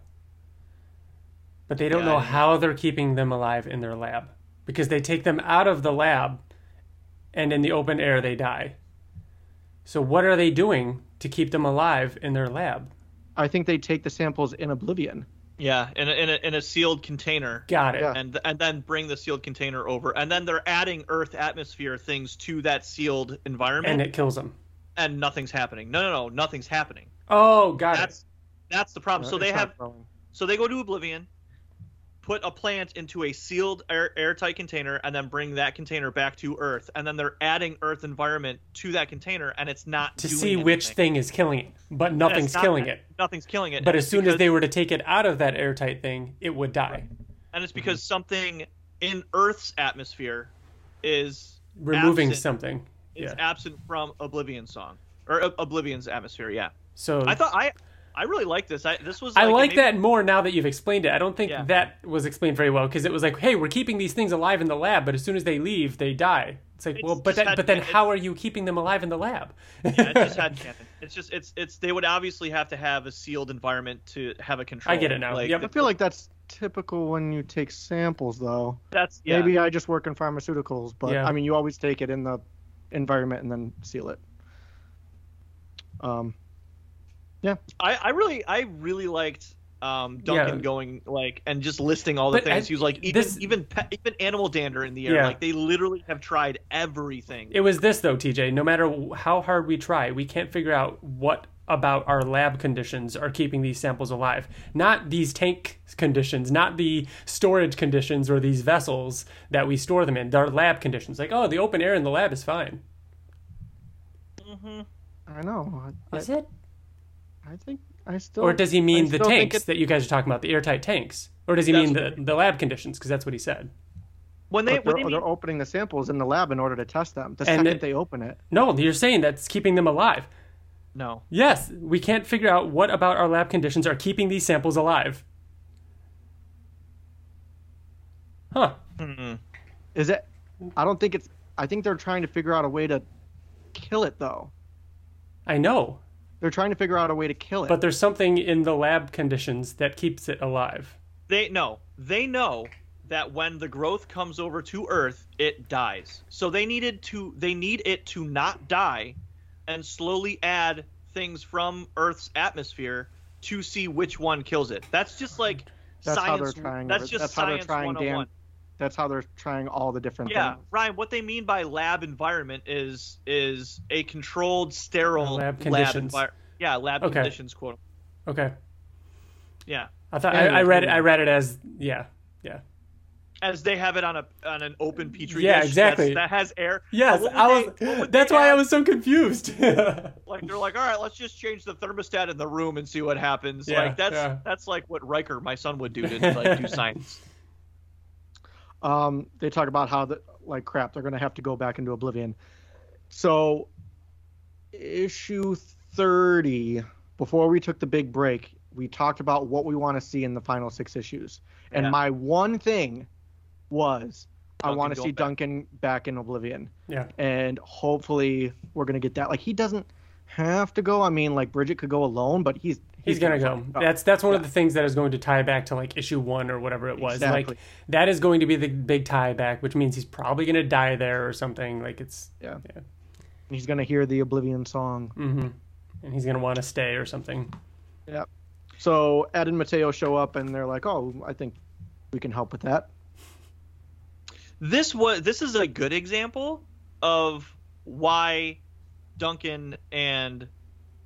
But they don't Yeah, know how they're keeping them alive in their lab because they take them out of the lab and in the open air they die. So what are they doing to keep them alive in their lab? I think they take the samples in oblivion. yeah in a, in a in a sealed container. Got it. And and then bring the sealed container over. And then they're adding earth atmosphere things to that sealed environment. And and, it kills them. And nothing's happening. No no no. Nothing's happening. Oh, got that's that's the problem. So Uh, they have growing. so they go to oblivion put a plant into a sealed air, airtight container and then bring that container back to earth and then they're adding earth environment to that container and it's not. To see which thing is killing it. But nothing's not- killing it. nothing's killing it But And as soon as they were to take it out of that airtight thing, it would die. and it's because something in earth's atmosphere is Removing absent- something. It's Yeah. absent from Oblivion song or uh, Oblivion's atmosphere. Yeah, So I thought I I really like this. I this was I like, like maybe- that more now that you've explained it. I don't think Yeah. that was explained very well because it was like, hey, we're keeping these things alive in the lab, but as soon as they leave, they die. It's like, It's well, but that, but then how are you keeping them alive in the lab? Yeah, it's just headcanon. (laughs) It's just it's it's they would obviously have to have a sealed environment to have a control. I get it now. Like, Yep. I feel like that's typical when you take samples, though. That's yeah. Maybe I just work in pharmaceuticals, but Yeah. I mean, you always take it in the environment and then seal it. Um, I, I really I really liked um, Duncan Yeah. going like and just listing all the But things. I- he was like even this- even pe- even animal dander in the air. Yeah. Like they literally have tried everything. It was this though, TJ. No matter how hard we try, we can't figure out what about our lab conditions are keeping these samples alive. Not these tank conditions, not the storage conditions or these vessels that we store them in. They're lab conditions. Like, oh, the open air in the lab is fine. hmm I know. I, Is it? I think I still. Or does he mean I the tanks it- that you guys are talking about, the airtight tanks? Or does he That's mean the, the lab conditions? Because that's what he said. When they But when they're, they they're opening the samples in the lab in order to test them. The And second it- they open it, No, you're saying that's keeping them alive. no, Yes, we can't figure out what about our lab conditions are keeping these samples alive. Huh. Hmm. is it? I don't think it's. I think they're trying to figure out a way to kill it, though. I know. They're trying to figure out a way to kill it. But there's something in the lab conditions that keeps it alive. they no they know that when the growth comes over to Earth, it dies. So they needed to they need it to not die, and slowly add things from Earth's atmosphere to see which one kills it. That's just like That's how they're science. trying that's just that's how they're science trying, Dan. Oh 101. That's how they're trying all the different Yeah, things. Ryan. What they mean by lab environment is is a controlled, sterile Lab conditions. envi- yeah, lab Okay. conditions. Quote. Okay. Yeah, I thought Yeah, I, I read it. I read it as yeah, yeah. as they have it on a on an open petri Yeah, dish. exactly. That has air. Yes, What would I was. what would That's they why I was so confused. (laughs) Like (laughs) they're like, all right, let's just change the thermostat in the room and see what happens. Yeah, like that's yeah. that's like what Riker, my son, would do to (laughs) like do science. Um, they talk about how the like crap they're gonna have to go back into oblivion. So, issue thirty. Before we took the big break, we talked about what we want to see in the final six issues, and Yeah. my one thing was I want to see back. Duncan back in oblivion. yeah. and hopefully we're gonna get that. Like he doesn't have to go. I mean, like Bridget could go alone, but he's He's gonna go. fucking That's that's one of the things that is going to tie back to like issue one or whatever it was. Exactly. Like that is going to be the big tie back, which means he's probably gonna die there or something. Like it's yeah. Yeah. He's gonna hear the Oblivion song. Mm-hmm. and he's gonna want to stay or something. Yeah. So Ed and Mateo show up, and they're like, "Oh, I think we can help with that." This was this is a good example of why Duncan and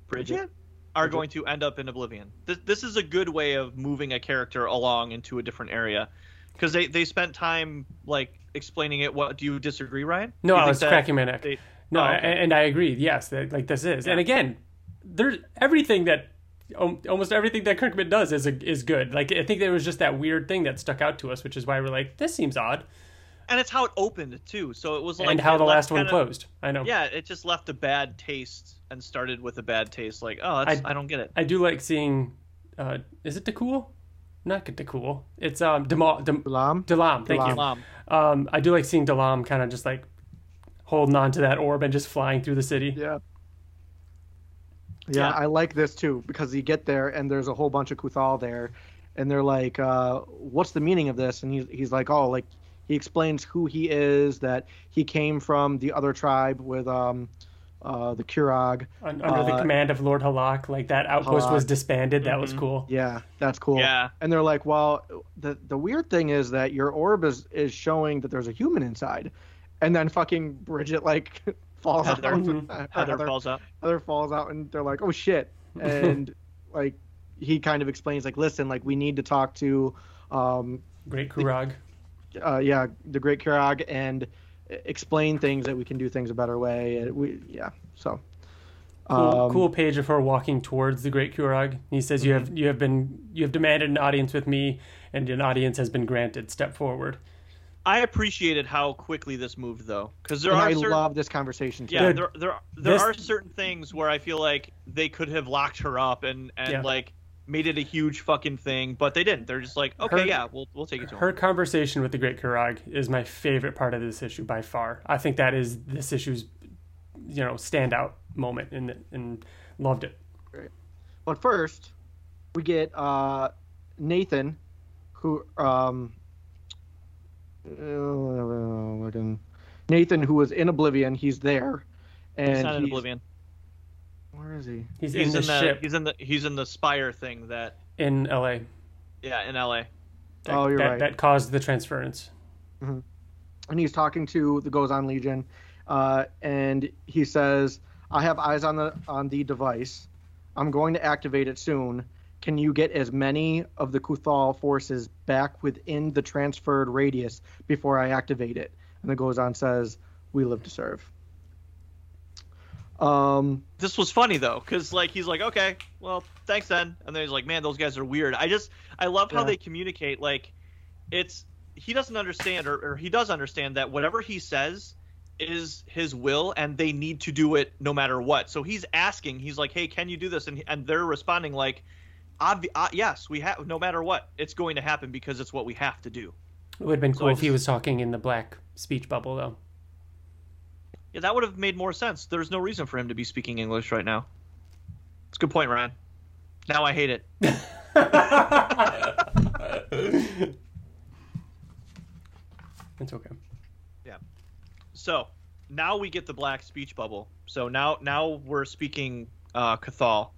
Bridget are mm-hmm. going to end up in Oblivion. This this is a good way of moving a character along into a different area because they they spent time like explaining it. What do you disagree, Ryan? No, I was cracking my neck. they- No, Oh, okay. and, and I agree. Yes, that, like this is, and again, there's everything that almost everything that Kirkman does is a, is good. Like I think there was just that weird thing that stuck out to us, which is why we're like, this seems odd, and it's how it opened too. So it was like and how the last one kinda- closed. I know. Yeah, it just left a bad taste and started with a bad taste. Like, oh, that's, I- I, don't get it. I do like seeing. Uh, is it Dakul? Not Dakul. It's um Demal, Dem, Lam. Delam. Thank Delam. Um, you. Um, I do like seeing Delam kind of just like holding on to that orb and just flying through the city. Yeah. Yeah. Yeah, I like this too because you get there and there's a whole bunch of Kuthal there, and they're like, uh, "What's the meaning of this?" And he's he's like, "Oh, like he explains who he is, that he came from the other tribe with um, uh, the Kurog. Un- under the Uh, command of Lord Halak, like that outpost was Halak. disbanded. That was Mhm. cool. Yeah, that's cool. yeah, And they're like, "Well, the the weird thing is that your orb is is showing that there's a human inside," and then fucking Bridget like (laughs) falls Heather. out. Mhm. Uh, (laughs) Heather Heather- falls out. Heather falls out and they're like, "Oh shit!" (laughs) And like he kind of explains like, "Listen, like we need to talk to, um, Great Kurag. uh, yeah, the Great Kurag and explain things that we can do things a better way." And we yeah, so Cool, um, cool page of her walking towards the Great Kurag. He says, "You Mm-hmm. have you have been you have demanded an audience with me, and an audience has been granted. Step forward." I appreciated how quickly this moved though, because there And are I certain, love this conversation too. yeah, there there there this- are certain things where I feel like they could have locked her up and and Yeah. like made it a huge fucking thing, but they didn't. They're just like, okay, Her- yeah, we'll we'll take it to Her him. conversation with the Great Kurag is my favorite part of this issue by far. I think that is this issue's you know standout moment, and and loved it. But first, we get uh, Nathan, who um, uh, Nathan, who was in Oblivion. He's there, and He's not in he's- Oblivion. Where is he? He's, He's in in the, the ship he's in the he's in the Spire thing that in LA. yeah in L.A. That, Oh, you're that, right. That caused the transference. and he's talking to the Gozan Legion, uh, and he says, "I have eyes on the on the device. I'm going to activate it soon. Can you get as many of the Kuthal forces back within the transferred radius before I activate it?" And the Gozan says, "We live to serve." Um, this was funny though because like he's like okay well thanks then. And then he's like man those guys are weird. I just i love how Yeah. they communicate like it's he doesn't understand or, or he does understand that whatever he says is his will and they need to do it no matter what. So he's asking he's like hey can you do this? And, and they're responding like obvi- uh, yes we have no matter what it's going to happen because it's what we have to do. It would have been So cool I if he was talking in the black speech bubble, though. Yeah that would have made more sense there's no reason for him to be speaking english right now it's a good point ryan now i hate it (laughs) It's okay. Yeah. So now we get the black speech bubble. So now now we're speaking uh, Cathal,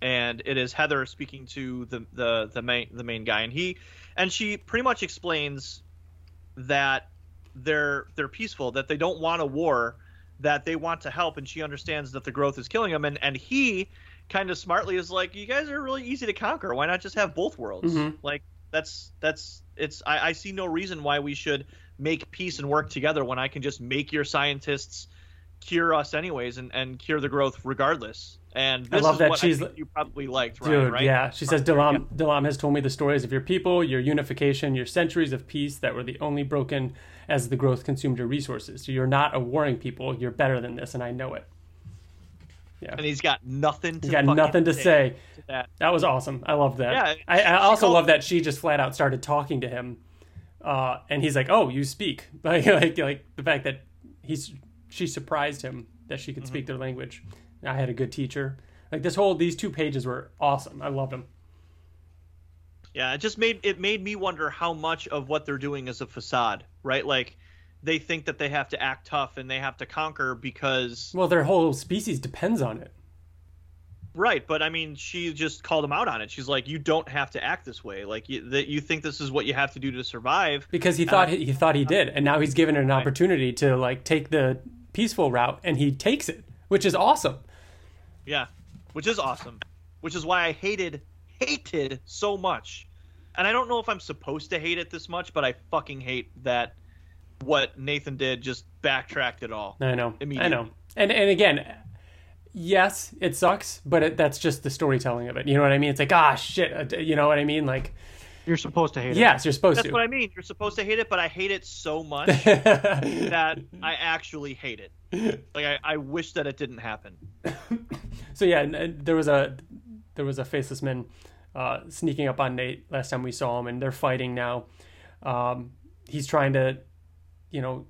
and it is Heather speaking to the the the main the main guy, and he and she pretty much explains that they're they're peaceful, that they don't want a war, that they want to help, and she understands that the growth is killing them, and and he kind of smartly is like, you guys are really easy to conquer. Why not just have both worlds? Mhm. Like that's that's it's I, I see no reason why we should make peace and work together when I can just make your scientists cure us anyways and, and cure the growth regardless. And I this love is that what she's- you probably liked, Ryan, Dude, right? yeah. She says, Dalam, Dalam has told me the stories of your people, your unification, your centuries of peace that were the only broken as the growth consumed your resources. So you're not a warring people. You're better than this, and I know it. Yeah. And he's got nothing to He's got nothing to say. to that. That was awesome. I love that. Yeah, I, I also called- love that she just flat out started talking to him, uh, and he's like, "Oh, you speak." (laughs) Like, like, like the fact that he's she surprised him that she could Mm-hmm. speak their language. I had a good teacher. Like this whole these two pages were awesome. I loved them. Yeah, it just made it made me wonder how much of what they're doing is a facade, right? Like they think that they have to act tough and they have to conquer because Well, their whole species depends on it. right, but I mean, she just called him out on it. She's like, "You don't have to act this way. Like you, that you think this is what you have to do to survive." because he thought he, he thought he did, and now he's given an opportunity to like take the peaceful route, and he takes it, which is awesome. Yeah, which is awesome. Which is why I hated hated so much. And I don't know if I'm supposed to hate it this much, but I fucking hate that what Nathan did just backtracked it all. I know, I know, and and again, yes, it sucks, but it, that's just the storytelling of it. You know what I mean? It's like ah shit, uh, you know what I mean? Like you're supposed to hate it. yes, you're supposed That's to. That's what I mean. You're supposed to hate it, but I hate it so much (laughs) that I actually hate it. Like I, I wish that it didn't happen. (coughs) so yeah, and, and there was a there was a faceless man uh, sneaking up on Nate last time we saw him, and they're fighting now. Um, he's trying to, you know,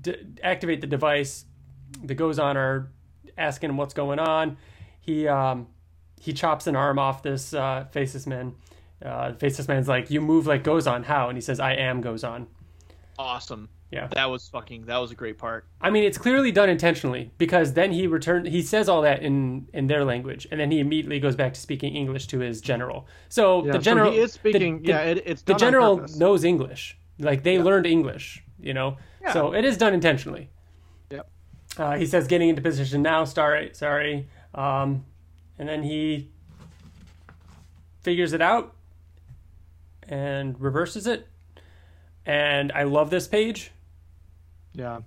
d- activate the device. The Gozan are asking him what's going on. He um, he chops an arm off this uh, faceless man. Uh, faceless man's like, "You move like Gozan. How?" And he says, "I am Gozan." Awesome. Yeah. That was fucking. That was a great part. I mean, it's clearly done intentionally because then he returned. He says all that in in their language, and then he immediately goes back to speaking English to his general. So Yeah, the general so he is speaking. the- yeah, it, it's the done on general purpose. knows English. Like they learned English, you know. Yeah. So it is done intentionally. Yep. Uh, he says, "Getting into position now." Sorry, sorry. Um, and then he figures it out and reverses it. And I love this page. Yeah.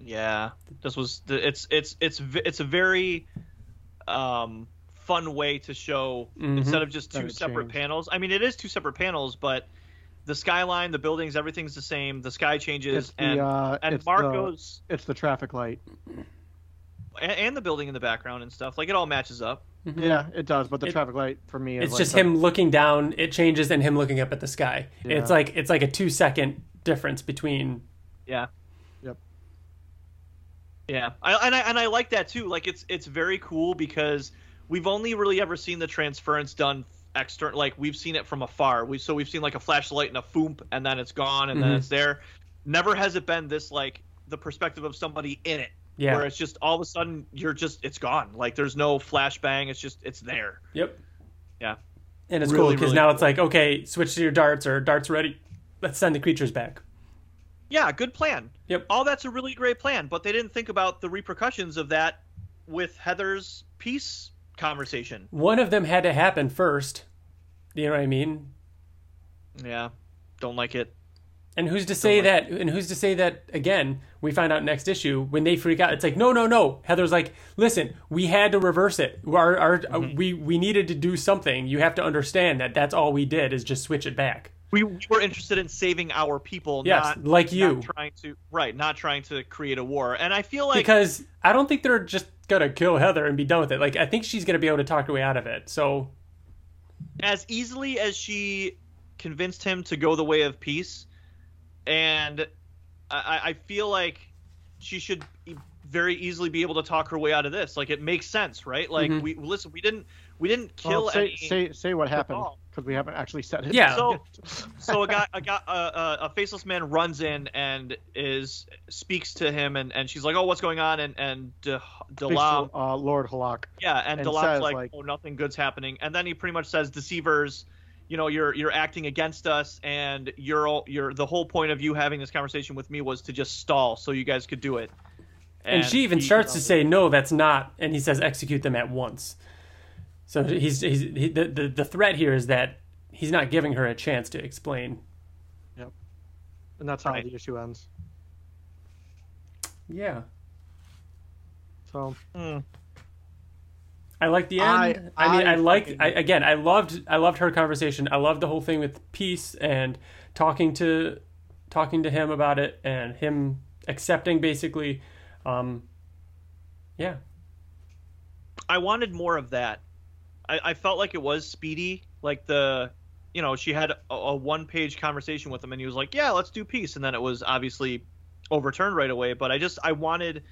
Yeah, this was the. it's it's it's it's a very um fun way to show Mhm. instead of just That two separate changed. panels. I mean, it is two separate panels, but the skyline, the buildings, everything's the same. The sky changes, It's the and uh, and it's Marco's the it's the traffic light. and, and the building in the background and stuff. Like it all matches up. Yeah, it does. But the It- traffic light for me is It's like just the- him looking down. It changes, and him looking up at the sky. It's like it's like a two second difference between. Yeah. Yep. Yeah, I, and I and I like that too. Like it's it's very cool because we've only really ever seen the transference done external. Like we've seen it from afar. We so we've seen like a flashlight and a foomp, and then it's gone, and then Mhm. it's there. Never has it been this like the perspective of somebody in it. Yeah. Where it's just all of a sudden you're just it's gone. Like there's no flashbang. It's just it's there. Yep. Yeah. And it's Really, cool because really now cool. it's like, okay, switch to your darts or darts ready. Let's send the creatures back. Yeah, good plan. Yep. All that's a really great plan, but they didn't think about the repercussions of that with Heather's peace conversation. One of them had to happen first. You know what I mean? Yeah. Don't like it. And who's to say that? And who's to say that again? We find out next issue when they freak out. It's like, no, no, no. Heather's like, listen, we had to reverse it. Our, our, uh, we we needed to do something. You have to understand that that's all we did is just switch it back. We, we were interested in saving our people, Yes, not like you. not trying to right, not trying to create a war. And I feel like because I don't think they're just gonna kill Heather and be done with it. Like I think she's gonna be able to talk her way out of it. So as easily as she convinced him to go the way of peace, and I, I feel like she should e- very easily be able to talk her way out of this. Like it makes sense, right? Like Mhm. we listen, we didn't we didn't kill Well, say, any. say say what happened because we haven't actually said it. Yeah. So, so a guy, a guy, uh, uh, a faceless man runs in and is speaks to him, and, and she's like, "Oh, what's going on?" And and De, Speaks to, uh, Lord Halak. yeah, and, and Delam's like, like- "Oh, nothing good's happening." And then he pretty much says, "Deceivers, you know, you're you're acting against us, and you're all, you're the whole point of you having this conversation with me was to just stall so you guys could do it." and, she even he- starts to say, no, that's not. And he says, execute them at once. So he's, he's he, the, the the threat here is that he's not giving her a chance to explain. Yep. And that's how Right. the issue ends. Yeah, So Hmm. I like the end. I, mean, I I, like I, again. I loved I loved her conversation. I loved the whole thing with peace and talking to talking to him about it and him accepting basically. Um, yeah, I wanted more of that. I, I felt like it was speedy, like the, you know, she had a, a one-page conversation with him, and he was like, "Yeah, let's do peace," and then it was obviously overturned right away. But I just, I wanted,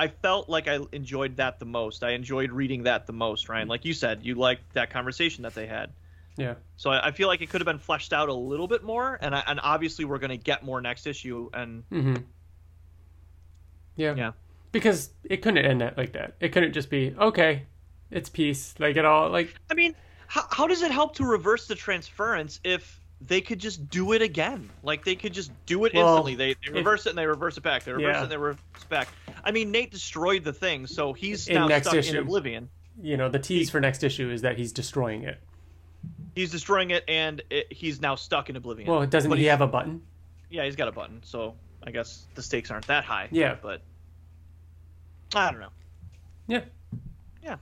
I felt like I enjoyed that the most. I enjoyed reading that the most, Ryan. Like you said, you liked that conversation that they had. yeah. So I, I feel like it could have been fleshed out a little bit more, and I, and obviously we're going to get more next issue, and Mm-hmm. Yeah. Yeah. Because it couldn't end that like that. It couldn't just be okay. It's peace. Like it all. Like I mean, how, how does it help to reverse the transference if they could just do it again? Like they could just do it Well, instantly. They, they reverse it and they reverse it back. They reverse Yeah. it and they reverse it back. I mean, Nate destroyed the thing, so he's In now next stuck issue. in oblivion. you know, the tease for next issue is that he's destroying it. He's destroying it, and it, he's now stuck in oblivion. Well, it doesn't But he have a button? Yeah, he's got a button, so I guess the stakes aren't that high. Yeah. but I don't know. Yeah. Yeah.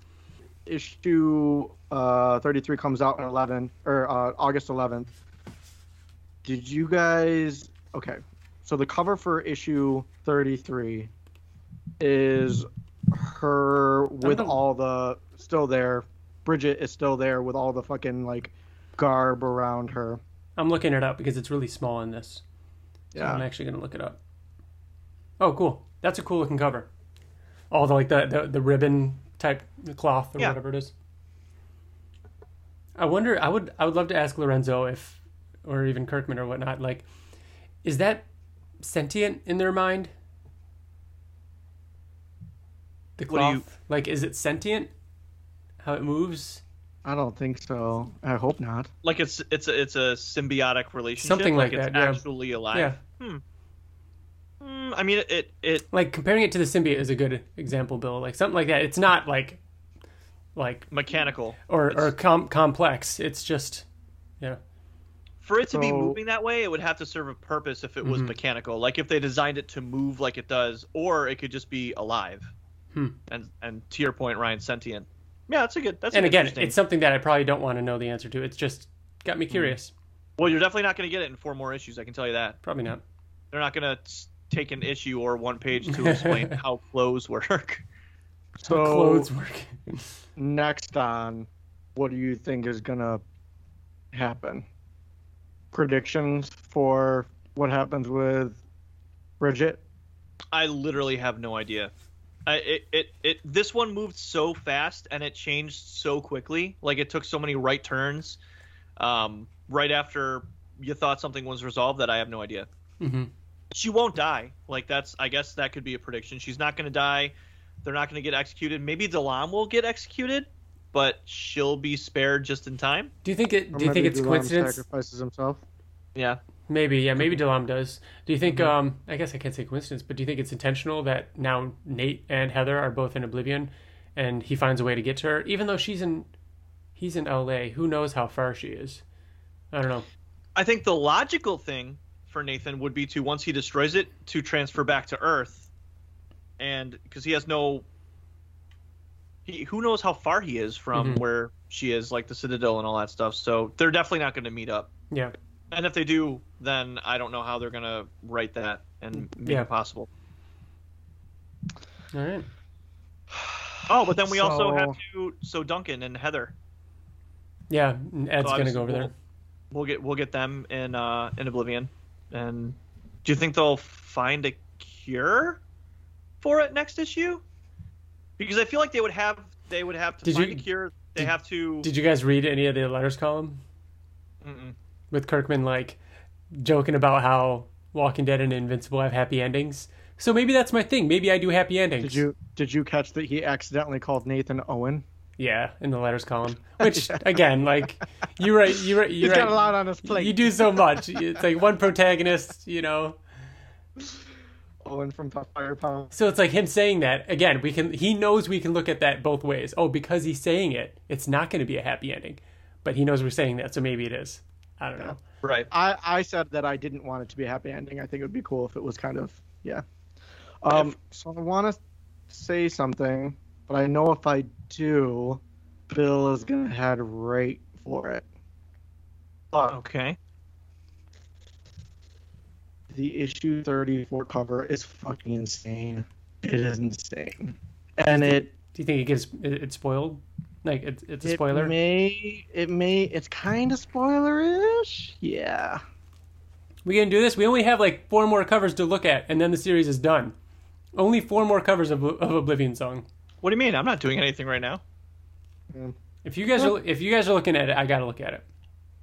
Issue uh, 33 comes out on 11 or uh, August 11th. Did you guys? Okay, so the cover for issue 33 is her with oh. all the still there. Bridget is still there with all the fucking like garb around her. I'm looking it up because it's really small in this. So I'm actually gonna look it up. Oh, cool. That's a cool looking cover. All the like the the, the ribbon type cloth or Yeah. whatever it is. I wonder. I would. I would love to ask Lorenzo if, or even Kirkman or whatnot. Like, is that sentient in their mind? The cloth, you- like, is it sentient? How it moves? I don't think so. I hope not. Like it's it's a it's a symbiotic relationship. Something like it's that, yeah. actually alive. Yeah. Hmm. Hmm, I mean, it it Like comparing it to the symbiote is a good example, Bill. Like something like that. It's not like, like mechanical. or or com- complex. It's just, yeah, For it to be moving that way, it would have to serve a purpose if it was Mhm. mechanical. Like if they designed it to move like it does, or it could just be alive. Hmm. And and to your point, Ryan, sentient. Yeah, that's a good. That's and an again, interesting- it's something that I probably don't want to know the answer to. It's just got me curious. well, you're definitely not going to get it in four more issues. I can tell you that. Probably not. They're not going to take an issue or one page to explain (laughs) how clothes work. So Clothes work. next on, what do you think is gonna happen? Predictions for what happens with Bridget? I literally have no idea. I, it, it, it, this one moved so fast and it changed so quickly. Like it took so many right turns, um, right after you thought something was resolved that I have no idea. hmm she won't die. Like that's I guess that could be a prediction. She's not going to die. They're not going to get executed. Maybe Delam will get executed, but she'll be spared just in time. Do you think it? Or Do you think it's Dulam coincidence? Sacrifices himself. Yeah. Maybe, yeah, maybe Delam does. Do you think? Mm-hmm. Um, I guess I can't say coincidence, but do you think it's intentional that now Nate and Heather are both in Oblivion, and he finds a way to get to her, even though she's in, he's in L.A. Who knows how far she is? I don't know. I think the logical thing for Nathan would be to once he destroys it to transfer back to Earth, and because he has no, he who knows how far he is from Mhm. where she is, like the Citadel and all that stuff. So they're definitely not going to meet up. Yeah, And if they do, then I don't know how they're going to write that and make Yeah. it possible. all right. (sighs) Oh, but then we also have to. So Duncan and Heather. Yeah, Ed's So gonna go over there. we'll- We'll get we'll get them in uh, in Oblivion, and do you think they'll find a cure for it next issue? Because I feel like they would have they would have to Did find you- a cure. They did- have to. Did you guys read any of the letters column Mm-mm. with Kirkman like joking about how Walking Dead and Invincible have happy endings? So maybe that's my thing. Maybe I do happy endings. Did you did you catch that he accidentally called Nathan Owen? Yeah, in the letters column. Which again, like you right, you right, you He's got right. a lot on his plate. You do so much. It's like one protagonist, you know. Owen from Firepower. So it's like him saying that again. We can. He knows we can look at that both ways. Oh, because he's saying it, it's not going to be a happy ending. But he knows we're saying that, so maybe it is. I don't know. Right. I, I said that I didn't want it to be a happy ending. I think it would be cool if it was kind of yeah. Um, so I want to say something, but I know if I do, Bill is gonna head right for it. But Okay. The issue 34 cover is fucking insane. It is insane, and it Do you think it gets it, it's spoiled? Like it's it's a spoiler. it may it may it's kind of spoilerish. Yeah. we gonna do this? We only have like four more covers to look at, and then the series is done. Only four more covers of, of Oblivion Song. What do you mean? I'm not doing anything right now. If you guys are if you guys are looking at it, I gotta look at it.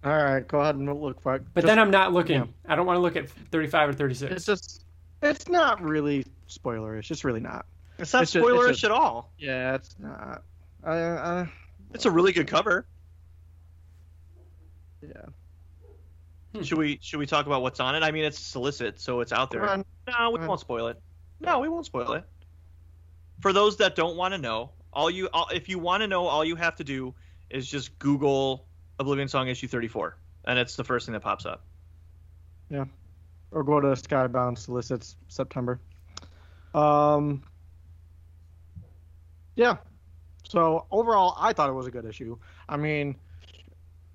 All right, go ahead and look for it. But Just- then I'm not looking. yeah. I don't want to look at 35 or 36. It's just, it's not really spoilerish. It's really not. It's not It's just- it's spoilerish just- at all. Yeah, it's not. I, I, It's a really good cover. yeah. Hmm. Should we should we talk about what's on it? I mean, it's solicit, so it's out there. No, we won't spoil it. No, we won't spoil it. For those that don't want to know, all you all, if you want to know, all you have to do is just Google Oblivion Song issue 34, and it's the first thing that pops up. Yeah. Or go to Skybound solicits September. Um. Yeah. So overall, I thought it was a good issue. I mean,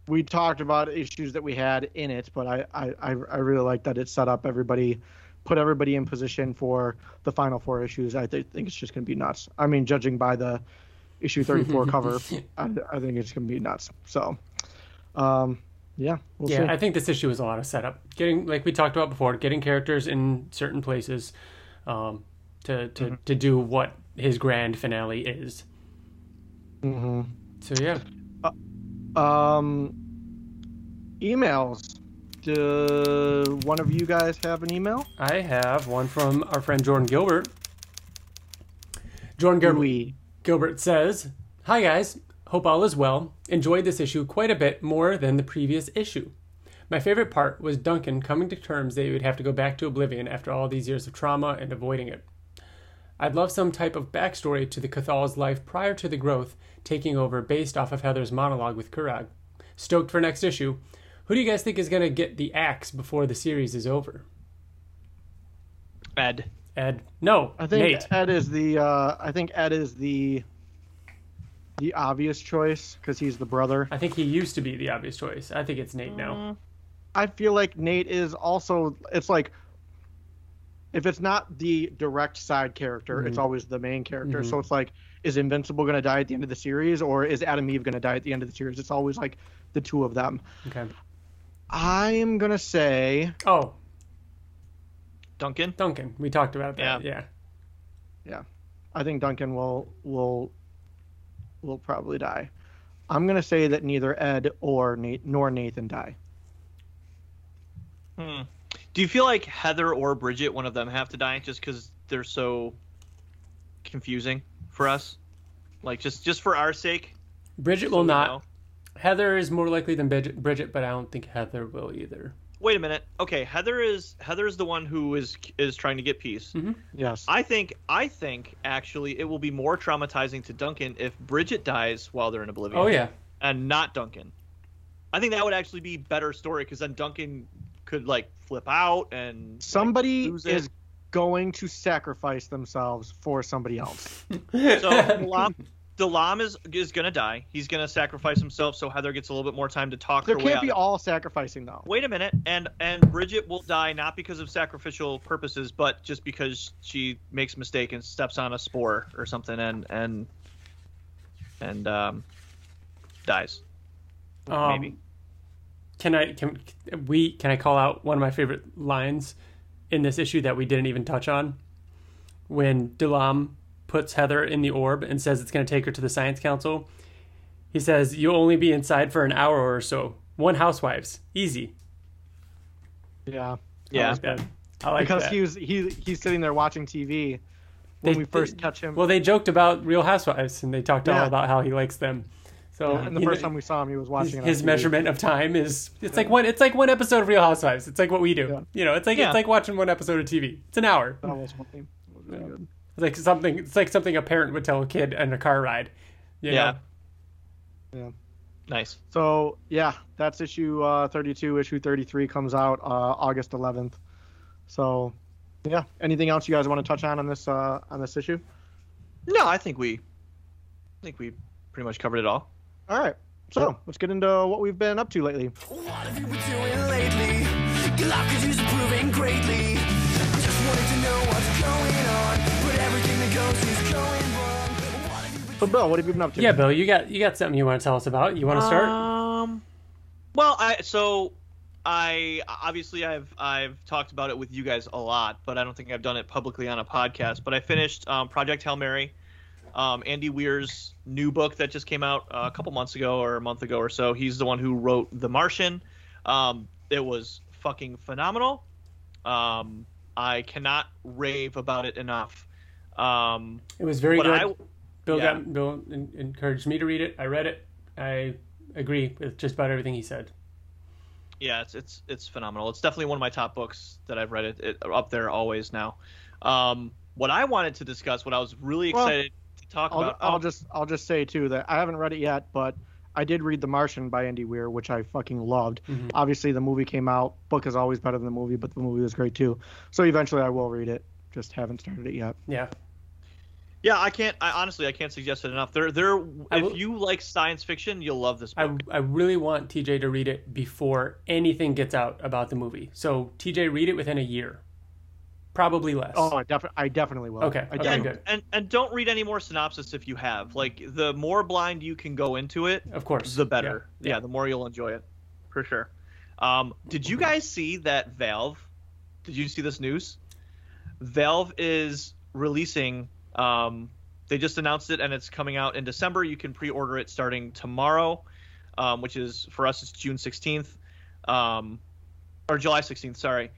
we talked about issues that we had in it, but I I, I I really like that it set up everybody, put everybody in position for the final four issues. I th- think it's just gonna be nuts. I mean, judging by the issue 34 (laughs) cover, I, I think it's gonna be nuts. So, um, yeah, we'll yeah, see. I think this issue was a lot of setup. Getting like we talked about before, getting characters in certain places um, to to, Mm-hmm. to do what his grand finale is. hmm So yeah, Um, emails. Do one of you guys have an email? I have one from our friend Jordan Gilbert. Jordan Gilbert, Gilbert says, Hi guys, hope all is well. Enjoyed this issue quite a bit more than the previous issue. My favorite part was Duncan coming to terms that he would have to go back to Oblivion after all these years of trauma and avoiding it. I'd love some type of backstory to the Cathal's life prior to the growth taking over based off of Heather's monologue with Kurag. Stoked for next issue. Who do you guys think is going to get the axe before the series is over? Ed. Ed? No, I think Nate. Ed is the. Uh, I think Ed is the. The obvious choice because he's the brother. I think he used to be the obvious choice. I think it's Nate now. Mm. I feel like Nate is also. It's like. If it's not the direct side character, it's mm-hmm. always the main character. So mm-hmm. it's like, is Invincible going to die at the end of the series, or is Atom Eve going to die at the end of the series? It's always like the two of them. Okay. I'm gonna say Oh, Duncan. Duncan. We talked about that. Yeah. Yeah. I think Duncan will will will probably die. I'm gonna say that neither Ed or Nate nor Nathan die. Hmm. Do you feel like Heather or Bridget, one of them, have to die just because they're so confusing for us? Like just just for our sake. Bridget so will not. know? Heather is more likely than Bridget, Bridget, but I don't think Heather will either. Wait a minute. Okay, Heather is Heather is the one who is is trying to get peace. Mm-hmm. Yes. I think I think actually it will be more traumatizing to Duncan if Bridget dies while they're in Oblivion. Oh yeah, and not Duncan. I think that would actually be better story because then Duncan could like flip out and Somebody lose it. is going to sacrifice themselves for somebody else. (laughs) so Delam, Delam is is gonna die. He's gonna sacrifice himself so Heather gets a little bit more time to talk There her can't out. be all sacrificing though. Wait a minute, and and Bridget will die not because of sacrificial purposes, but just because she makes a mistake and steps on a spore or something and and and um dies. Um, Maybe. Can I can we can I call out one of my favorite lines in this issue that we didn't even touch on? When Delam puts Heather in the orb and says it's going to take her to the science council, he says, "You'll only be inside for an hour or so. One housewives, easy." Yeah. I Yeah. like that. I like because that. he was he he's sitting there watching TV when They- we first they- catch him. Well, they joked about Real Housewives and they talked all about how he likes them. So and the first know, time we saw him, he was watching his, it his measurement of time is it's like one it's like one episode of Real Housewives. It's like what we do. Yeah. You know, it's like Yeah. it's like watching one episode of TV. It's an hour. That was funny. That was really good. It's like something. It's like something a parent would tell a kid in a car ride. You Yeah. know? Yeah. Nice. So yeah, that's issue uh, 32. Issue 33 comes out uh, August 11th. So yeah, anything else you guys want to touch on on this uh, on this issue? No, I think we I think we pretty much covered it all. All right. So let's get into what we've been up to lately. What have you been doing lately? Your life could use improving greatly. So Bill, what have you been up to? Yeah, Bill, you got you got something you want to tell us about? You want to start? Um, well, I so I obviously I've I've talked about it with you guys a lot, but I don't think I've done it publicly on a podcast. But I finished um, Project Hail Mary, um, Andy Weir's new book that just came out uh, a couple months ago or a month ago or so. He's the one who wrote The Martian. Um, it was fucking phenomenal. Um, I cannot rave about it enough. Um, it was very good. I- Bill yeah. got Bill en- encouraged me to read it. I read it. I agree with just about everything he said. yeah, it's it's it's phenomenal. It's definitely one of my top books that I've read. It, it up there always now. Um, what I wanted to discuss, what I was really Well, excited to talk I'll, about. I'll oh, just I'll just say too that I haven't read it yet, but I did read The Martian by Andy Weir, which I fucking loved. Mhm. Obviously, the movie came out. Book is always better than the movie, but the movie was great too. So eventually, I will read it. Just haven't started it yet. Yeah. Yeah, I can't. I honestly, I can't suggest it enough. There, there. If will- you like science fiction, you'll love this I, book. I really want TJ to read it before anything gets out about the movie. So TJ, read it within a year, probably less. Oh, I, defi- I definitely will. Okay, I okay, definitely- good. and and don't read any more synopsis if you have. Like the more blind you can go into it, of course. the better. Yeah, Yeah, the more you'll enjoy it, for sure. Um, did you guys see that Valve? Did you see this news? Valve is releasing. Um, they just announced it, and it's coming out in December. You can pre-order it starting tomorrow, um, which is for us it's June sixteenth, um, or July sixteenth. Sorry,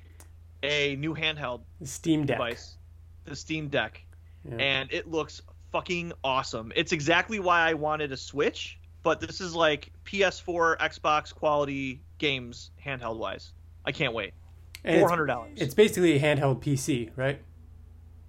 a new handheld Steam Deck. device, the Steam Deck, Yeah. and it looks fucking awesome. It's exactly why I wanted a Switch, but this is like PS4, Xbox quality games handheld wise. I can't wait. Four hundred dollars. It's basically a handheld PC, right?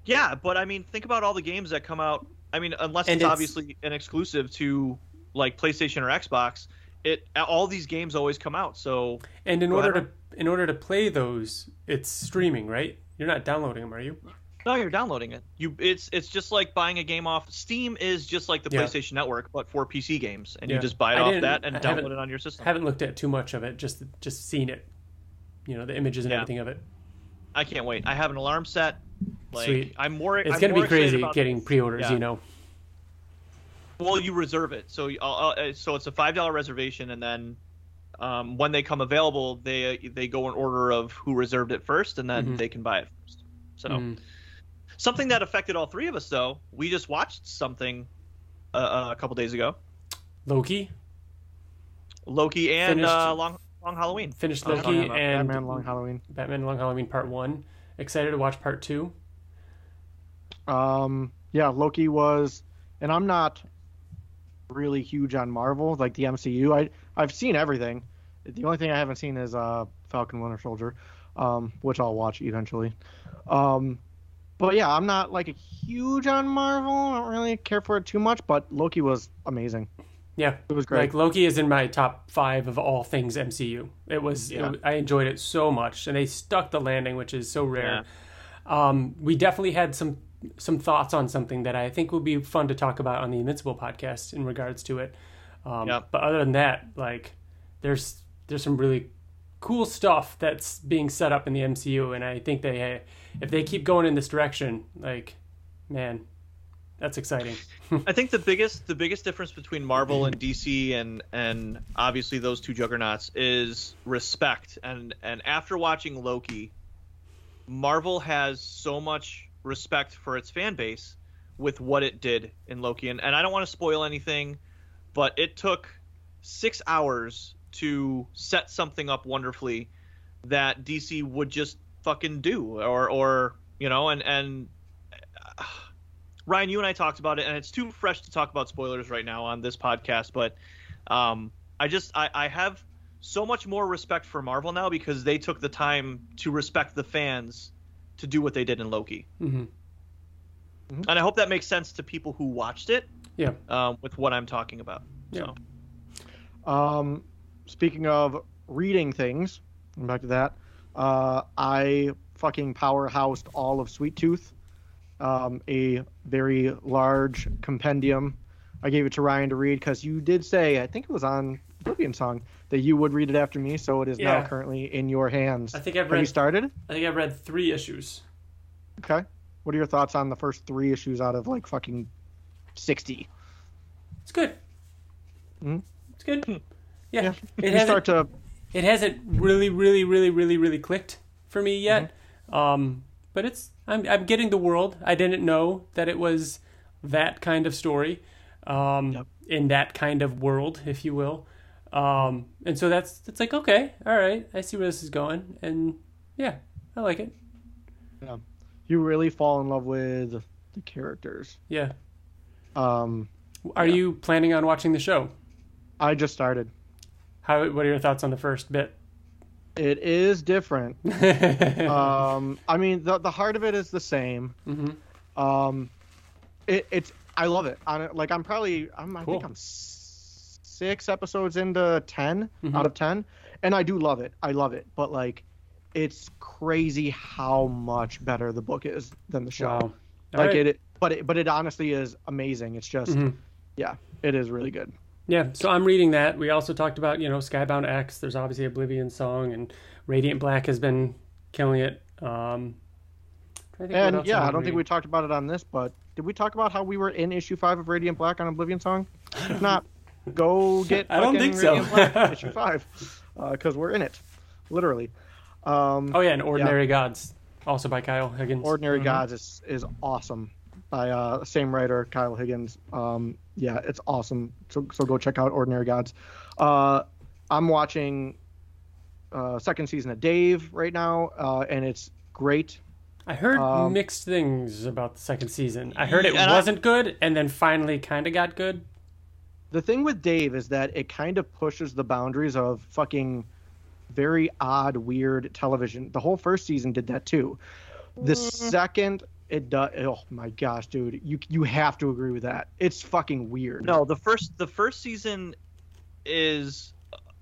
Yeah, but I mean, think about all the games that come out. I mean, unless it's, it's- obviously an exclusive to like PlayStation or Xbox, it all these games always come out. So And in order ahead. to in order to play those, it's streaming, right? You're not downloading them, are you? no, you're downloading it. You it's it's just like buying a game off Steam is just like the Yeah. PlayStation Network, but for PC games, and Yeah. you just buy it I off that and I download it on your system. Haven't looked at too much of it, just just seen it. You know, the images and Yeah. everything of it. I can't wait. I have an alarm set. Like Sweet. I'm more. It's I'm gonna more be crazy about- getting pre-orders, Yeah. you know. Well, you reserve it, so uh, uh, so it's a five dollar reservation, and then um, when they come available, they they go in order of who reserved it first, and then Mhm. they can buy it first. So Mhm. something that affected all three of us, though, we just watched something uh, uh, a couple days ago. Loki. Loki and Finished- uh, Long Long Halloween. finished Loki and Batman Long Halloween. Batman Long Halloween Part One. Excited to watch Part Two. Um, yeah, Loki was, and I'm not really huge on Marvel, like the MCU. I I've seen everything. The only thing I haven't seen is uh Falcon Winter Soldier, um, which I'll watch eventually. Um, but yeah, I'm not like a huge on Marvel. I don't really care for it too much. But Loki was amazing. Yeah, It was great. Like Loki is in my top five of all things MCU. It was, Yeah. was- I enjoyed it so much, and they stuck the landing, which is so rare. Yeah. Um, we definitely had some some thoughts on something that I think would be fun to talk about on the Invincible podcast in regards to it. Um, Yep. But other than that, like there's there's some really cool stuff that's being set up in the MCU, and I think they if they keep going in this direction, like man, that's exciting. (laughs) I think the biggest the biggest difference between Marvel and (clears throat) DC and and obviously those two juggernauts is respect. And and after watching Loki, Marvel has so much respect for its fan base with what it did in Loki. And, and I don't want to spoil anything, but it took six hours to set something up wonderfully that DC would just fucking do or or you know and and uh, Ryan, you and I talked about it, and it's too fresh to talk about spoilers right now on this podcast. But um, I just I, I have so much more respect for Marvel now because they took the time to respect the fans to do what they did in Loki, hmm and I hope that makes sense to people who watched it Yeah. um, with what I'm talking about. Yeah. So Um, speaking of reading things, going back to that, uh, I fucking powerhoused all of Sweet Tooth, um, a very large compendium. I gave it to Ryan to read because you did say, I think it was on Oblivion Song, that you would read it after me, so it is Yeah. now currently in your hands. I think I've Have you read. started? I think I've read three issues. Okay. What are your thoughts on the first three issues out of like fucking 60? It's good. Mhm. It's good. Yeah, Yeah. it start to It hasn't really, really, really, really, really clicked for me yet. Mm-hmm. Um, but it's. I'm. I'm getting the world. I didn't know that it was that kind of story, um, Yep. in that kind of world, if you will. Um, and so that's. It's like okay, all right. I see where this is going, and yeah, I like it. Yeah, you really fall in love with the characters. Yeah. Um, Are you planning on watching the show? I just started. How? What are your thoughts on the first bit? It is different. (laughs) um, I mean, the the heart of it is the same. Mm-hmm. Um, it, it's I love it. It, like I'm probably I'm I think I'm six episodes into 10 Mhm. out of ten, and I do love it. I love it, but like, it's crazy how much better the book is than the show. Wow. Like right. it, but it, but it honestly is amazing. It's just, Mhm. yeah, it is really good. Yeah, so I'm reading that. We also talked about, you know, Skybound X. There's obviously Oblivion Song, and Radiant Black has been killing it. Um, trying to think what And yeah, I'm don't think we talked about it on this, but did we talk about how we were in issue five of Radiant Black on Oblivion Song? If not, go (laughs) get. I don't think so. Black (laughs) issue five, because we're in it, literally. Um, Oh yeah, and Ordinary Gods, also by Kyle Higgins. Ordinary Mhm. Gods is is awesome by uh same writer Kyle Higgins. Um, yeah, it's awesome. So so go check out Ordinary Gods. Uh, I'm watching uh second season of Dave right now, uh, and it's great. I heard um, mixed things about the second season. I heard it Yeah, and I- wasn't good, and then finally kind of got good. The thing with Dave is that it kind of pushes the boundaries of fucking very odd, weird television. The whole first season did that too. The mm. second it does, oh my gosh, dude, you you have to agree with that. It's fucking weird. No, the first the first season is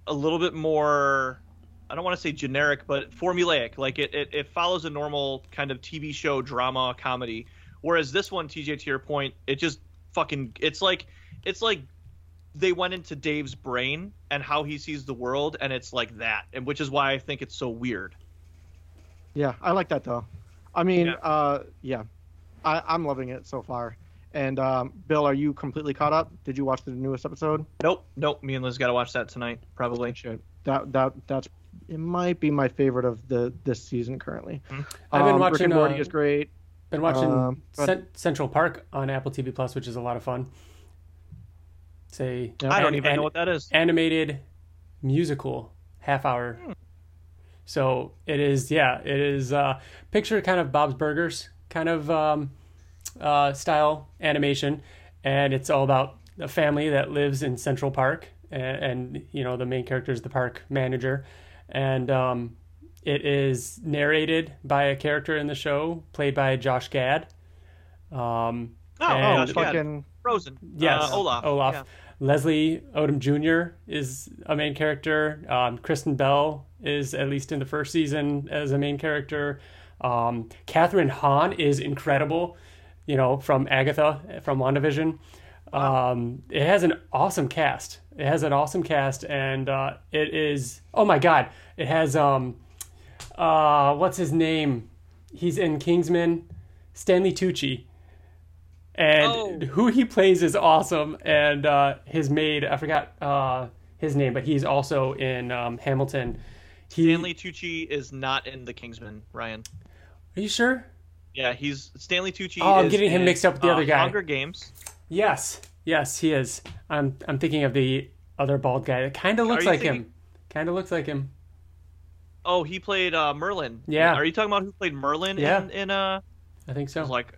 a little bit more I don't want to say generic, but formulaic. Like it, it, it follows a normal kind of TV show drama comedy. Whereas this one, TJ, to your point, it just fucking it's like it's like they went into Dave's brain and how he sees the world, and it's like that, and which is why I think it's so weird. Yeah, I like that though. I mean, Yeah. uh, yeah, I, I'm loving it so far. And um, Bill, are you completely caught up? Did you watch the newest episode? Nope, nope. Me and Liz got to watch that tonight, probably. Shit, that that that's it. Might be my favorite of the this season currently. I've been Um, watching, Rick and Morty uh, is great. Been watching Um, but- Central Park on Apple TV Plus, which is a lot of fun. It's a Yeah. I don't an- even an- know what that is. animated musical half hour. So it is, yeah, it is. Uh, picture kind of Bob's Burgers kind of um, uh, style animation, and it's all about a family that lives in Central Park, and, and you know the main character is the park manager, and um, it is narrated by a character in the show played by Josh Gad. Um, Oh, and- Josh Gad. Fucking Frozen. Yes, Uh, Olaf. Olaf. Yeah. Leslie Odom Jr. is a main character. Um, Kristen Bell is at least in the first season as a main character. Um, Kathryn Hahn is incredible. You know, from Agatha from WandaVision. Um, it has an awesome cast. It has an awesome cast, and uh, it is. Oh my God! It has um, uh, what's his name? He's in Kingsman. Stanley Tucci and Oh. who he plays is awesome. And uh, his maid, I forgot uh, his name, but he's also in um, Hamilton. He, Stanley Tucci is not in the Kingsman, Ryan. Are you sure? Yeah, he's Stanley Tucci. Oh, I'm is getting him in, mixed up with the uh, other guy. Hunger Games. Yes, yes, he is. I'm I'm thinking of the other bald guy that kind of looks like thinking- him. Kind of looks like him. Oh, he played uh, Merlin. Yeah. Are you talking about who played Merlin Yeah. in, in uh? I think I so. was like,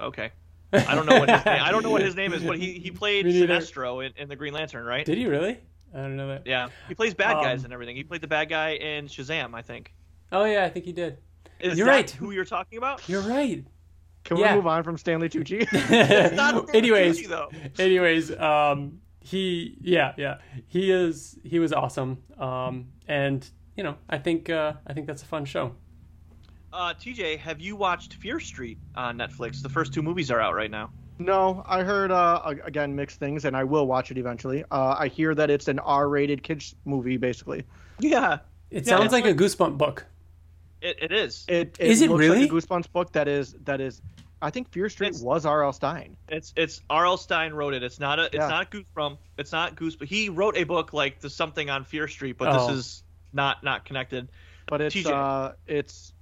okay. I don't know what his name. I don't know what his name is, but he he (laughs) played Sinestro in, in the Green Lantern, right? Did he really? I don't know that. Yeah, he plays bad guys Um, and everything. He played the bad guy in Shazam, I think. Oh yeah, I think he did. Is You're that right. Who you're talking about? You're right. Can Yeah. we move on from Stanley Tucci? (laughs) Not Stanley (laughs) anyways, Tucci, though. anyways, um, he, yeah, yeah, he is, he was awesome. Um, and you know, I think, uh, I think that's a fun show. Uh, TJ, have you watched Fear Street on Netflix? The first two movies are out right now. no, I heard uh, again mixed things, and I will watch it eventually. Uh, I hear that it's an R-rated kids movie, basically. Yeah, It Yeah, sounds it's like a Goosebump book. it, it is. It, Is it looks really? like a Goosebumps book that is that is. I think Fear Street It's- was R.L. Stine. It's it's R.L. Stine wrote it. It's not a it's Yeah. not Goosebump. It's not Goosebump. He wrote a book like the something on Fear Street, but Oh. this is not not connected. but it's TJ. uh it's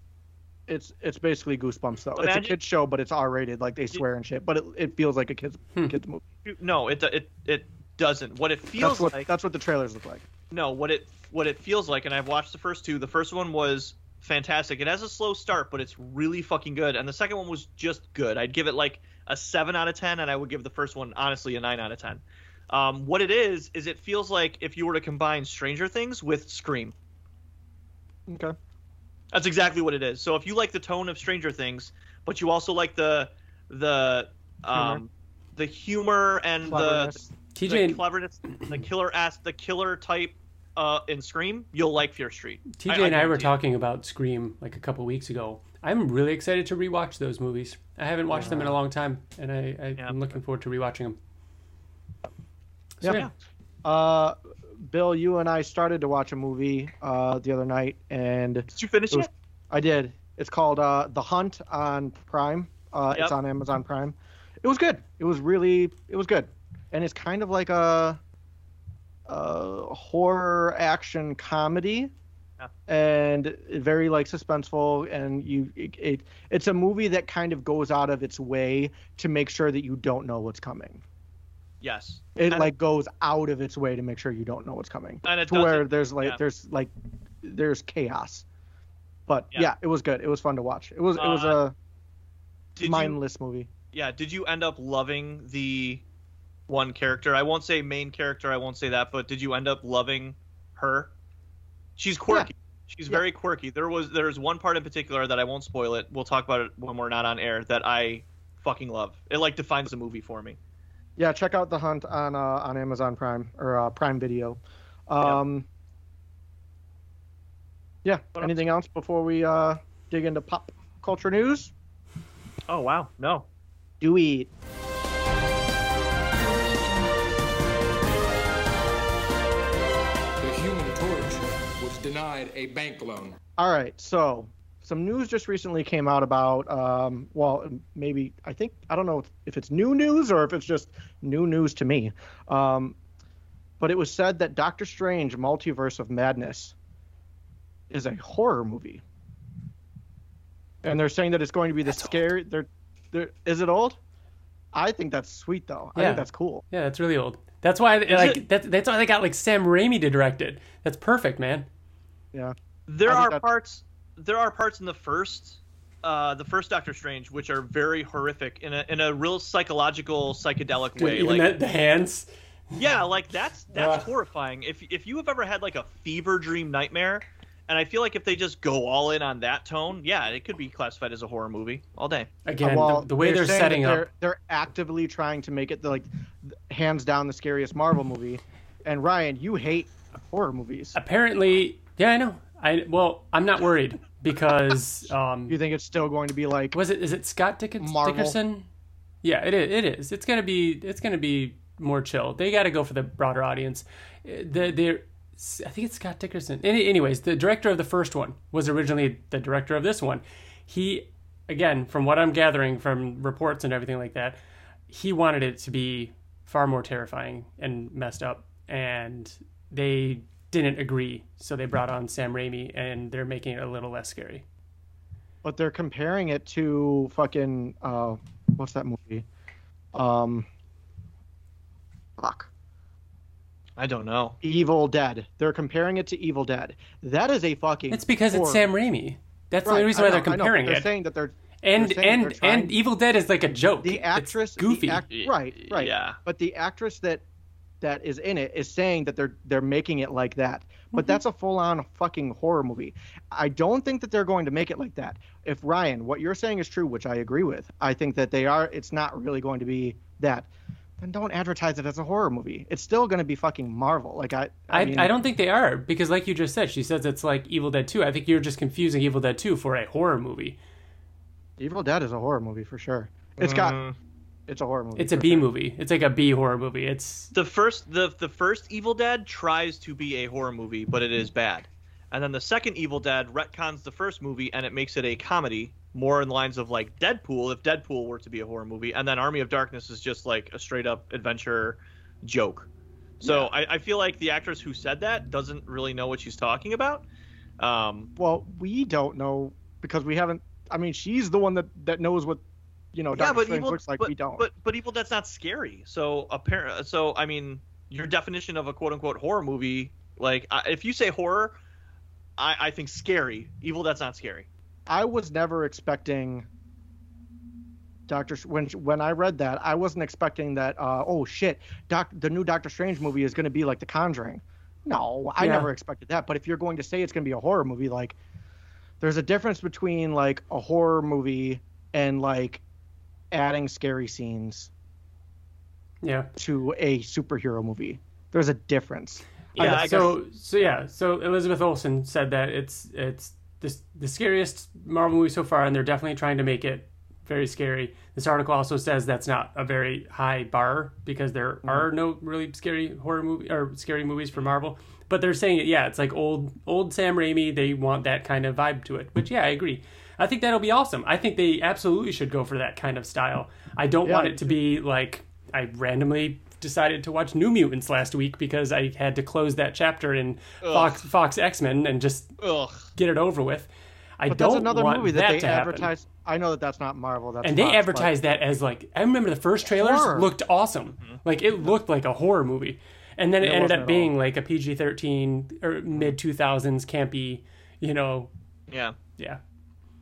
it's it's basically Goosebumps though. it's a kids show, but it's R-rated, like they swear and shit. But it, it feels like a kids Hmm. kids movie. No, it it it doesn't. What it feels That's what like that's what the trailers look like. no, what it what it feels like, and I've watched the first two. The first one was fantastic. It has a slow start, but it's really fucking good. And the second one was just good. I'd give it like a seven out of ten, and I would give the first one honestly a nine out of ten. Um, what it is is it feels like if you were to combine Stranger Things with Scream. Okay. That's exactly what it is. So if you like the tone of Stranger Things, but you also like the the um the humor and the Cleverness. the TJ, cleverness, the killer ass, the killer type uh, in Scream, you'll like Fear Street. TJ I- I and I were talking about Scream like a couple weeks ago. I'm really excited to rewatch those movies. I haven't watched them in a long time, and I, I, Yeah. I'm looking forward to rewatching them. So, Yeah. Uh, Bill, you and I started to watch a movie uh, the other night, and Did you finish It was- it? I did. It's called uh, The Hunt on Prime. Uh, It's on Amazon Prime. It was good. It was really, it was good, and it's kind of like a, a horror action comedy, Yeah. and very like suspenseful. And you, it, it, it's a movie that kind of goes out of its way to make sure that you don't know what's coming. Yes. It And- like goes out of its way to make sure you don't know what's coming. And it to where there's like yeah. there's like there's chaos. But Yeah. yeah. it was good. It was fun to watch. It was it was Uh, a Did you, mindless movie. yeah. Did you end up loving the one character? I won't say main character. I won't say that. But did you end up loving her? She's quirky. She's Yeah. very quirky. There was there's one part in particular that I won't spoil it. We'll talk about it when we're not on air. That I fucking love. It like defines the movie for me. Yeah, check out The Hunt on uh, on Amazon Prime or uh, Prime Video. Um, yeah. What else? Anything else before we uh, dig into pop culture news? Oh wow. No. Do we? The Human Torch was denied a bank loan. All right. So some news just recently came out about um, well maybe i think i don't know if it's new news or if it's just new news to me um, but it was said that doctor strange multiverse of madness is a horror movie and they're saying that it's going to be the scary they're, they're is it old i think that's sweet though i Yeah. think that's cool yeah, that's really old. That's why, like, it- that, that's why they got like Sam Raimi to direct it. That's perfect, man. Yeah. There are that- parts. There are parts in the first, uh, the first Doctor Strange, which are very horrific in a in a real psychological psychedelic Dude, way. even Like, that, the hands. yeah, like that's that's Ugh. horrifying. If if you have ever had like a fever dream nightmare, and I feel like if they just go all in on that tone, yeah, it could be classified as a horror movie all day. Again, well, the, the way they're, saying that setting they're, up. they're actively trying to make it the, like hands down the scariest Marvel movie. And Ryan, you hate horror movies. Apparently, yeah, I know. I well, I'm not worried because (laughs) um, You think it's still going to be like was it is it Scott Dick- Marvel? Dickerson? Yeah, it is. It is. It's gonna be. It's gonna be more chill. They got to go for the broader audience. Uh, The the I think it's Scott Dickerson. Any, anyways, the director of the first one was originally the director of this one. He, again, from what I'm gathering from reports and everything like that, he wanted it to be far more terrifying and messed up, and they didn't agree. So they brought on Sam Raimi, and they're making it a little less scary. but they're comparing it to fucking uh what's that movie? Um fuck. I don't know. Evil Dead. They're comparing it to Evil Dead. That is a fucking It's because it's Sam Raimi. That's the only reason I why they're know, I comparing they're it. saying that they're and they're and they're trying- and Evil Dead is like a joke. the It's actress the goofy. act- right, right. Yeah. But the actress that that is in it is saying that they're they're making it like that. Mm-hmm. But that's a full on fucking horror movie. I don't think that they're going to make it like that. If Ryan, what you're saying is true, which I agree with, I think that they are it's not really going to be that. Then don't advertise it as a horror movie. It's still going to be fucking Marvel. Like I I, I, mean, I don't think they are because, like you just said, she says it's like Evil Dead 2. I think you're just confusing Evil Dead 2 for a horror movie. Evil Dead is a horror movie for sure. It's got Mm. It's a horror movie. It's a for B sure. movie. It's like a B horror movie. It's The first the the first Evil Dead tries to be a horror movie, but it is bad. And then the second Evil Dead retcons the first movie and it makes it a comedy, more in lines of like Deadpool, if Deadpool were to be a horror movie, and then Army of Darkness is just like a straight up adventure joke. So I, I feel like the actress who said that doesn't really know what she's talking about. Um, Well, we don't know because we haven't. I mean, she's the one that that knows what you know. yeah, Doctor but Strange evil looks like. but, we don't. But but evil that's not scary. So apparent. So I mean, your definition of a quote unquote horror movie, like if you say horror, I, I think scary. Evil that's not scary. I was never expecting Doctor when when I read that, I wasn't expecting that. Uh, oh shit, Doc, the new Doctor Strange movie is going to be like The Conjuring. No, I Yeah. never expected that. But if you're going to say it's going to be a horror movie, like there's a difference between like a horror movie and like adding scary scenes yeah. to a superhero movie. There's a difference. Yeah, Uh, I so so yeah. So Elizabeth Olsen said that it's it's this the scariest Marvel movie so far, and they're definitely trying to make it very scary. This article also says that's not a very high bar because there Mm-hmm. are no really scary horror movie or scary movies for Marvel. But they're saying it, yeah, it's like old old Sam Raimi. They want that kind of vibe to it. Which yeah, I agree. I think that'll be awesome. I think they absolutely should go for that kind of style. I don't Yeah, want it to be like I randomly decided to watch New Mutants last week because I had to close that chapter in Fox Fox X Men and just Ugh. get it over with. I But don't that's another want movie that, that they to happen. I know that that's not Marvel. That's And they Fox, but- advertised that as like I remember the first trailers Horror. looked awesome. Mm-hmm. Like it looked like a horror movie. And then it, It ended up at being like a PG thirteen or mid two thousands campy, you know, Yeah. yeah.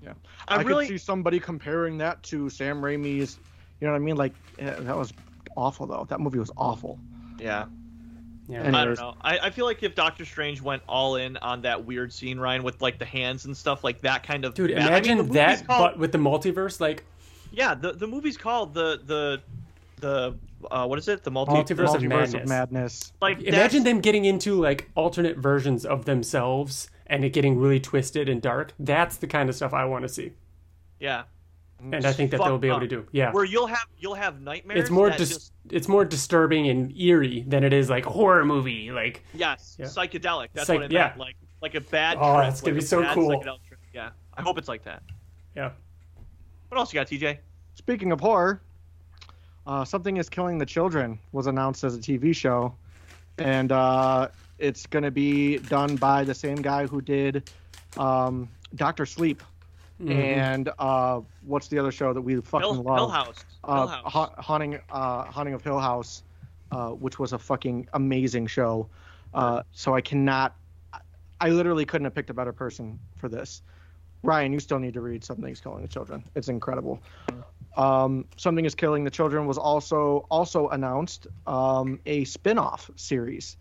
Yeah. I I, really- could see somebody comparing that to Sam Raimi's. You know what I mean? Like eh, that was awful though. That movie was awful. Yeah. Yeah. And- I don't know. I, I feel like if Doctor Strange went all in on that weird scene, Ryan, with like the hands and stuff, like that kind of. Dude, I mean, imagine the movie's that called- but with the multiverse like Yeah, the the movie's called the the the uh, what is it? The multi. Multiverse of Multiverse Madness. of Madness. Like Imagine that's- them getting into like alternate versions of themselves and it getting really twisted and dark. That's the kind of stuff I want to see. Yeah. And I think that they'll fucked be able to do. Yeah. Where you'll have you'll have nightmares. It's more dis- just it's more disturbing and eerie than it is like a horror movie. Like yes, Yeah. psychedelic. That's Psych- what it yeah. meant. Like like a bad. Oh, trip, that's gonna like be so cool. Yeah, I hope it's like that. yeah. What else you got, TJ? Speaking of horror, uh, something is killing the children was announced as a TV show, and uh, it's going to be done by the same guy who did um, Doctor Sleep. Mm-hmm. And uh, what's the other show that we fucking Hill, love? Hill House. Hill uh, House. Ha- haunting uh, haunting of Hill House uh, which was a fucking amazing show. Uh, so I cannot. I literally couldn't have picked a better person for this. Ryan, you still need to read Something's Killing the Children. It's incredible. Um, Something is Killing the Children was also also announced um, a spin-off series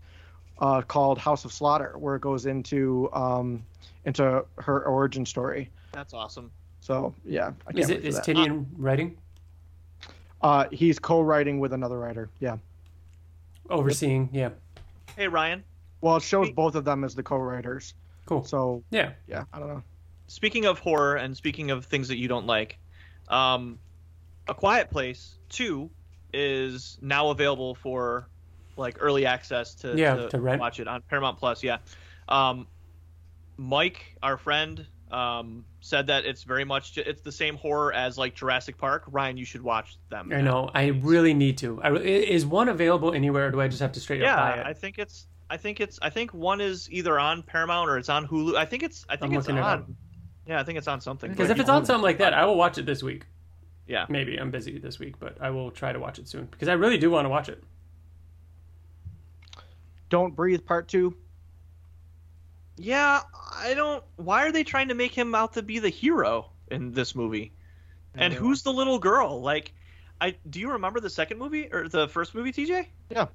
uh, called House of Slaughter, where it goes into um, into her origin story. That's awesome. So yeah, I can't Is wait it for is that. Writing Uh, he's co-writing with another writer. Yeah. overseeing? Yeah, Hey Ryan, Well, it shows both of them as the co-writers. cool. So Yeah, yeah, I don't know. speaking of horror and speaking of things that you don't like, um, A Quiet Place Two is now available for like early access to, Yeah, to, to watch it on Paramount Plus. Yeah, um, Mike, our friend, um, said that it's very much it's the same horror as like Jurassic Park. Ryan, you should watch them. I know. I really need to. I, is one available anywhere? Or do I just have to straight up buy Yeah, it? I think it's. I think it's. I think one is either on Paramount or it's on Hulu. I think it's. I think I'm it's looking it on. Yeah, I think it's on something. Because if it's on something like that, I will watch it this week. yeah, Maybe I'm busy this week, but I will try to watch it soon because I really do want to watch it. Don't breathe. Part two. yeah, I don't. Why are they trying to make him out to be the hero in this movie? And Yeah. who's the little girl? Like, I do you remember the second movie or the first movie, TJ? Yeah.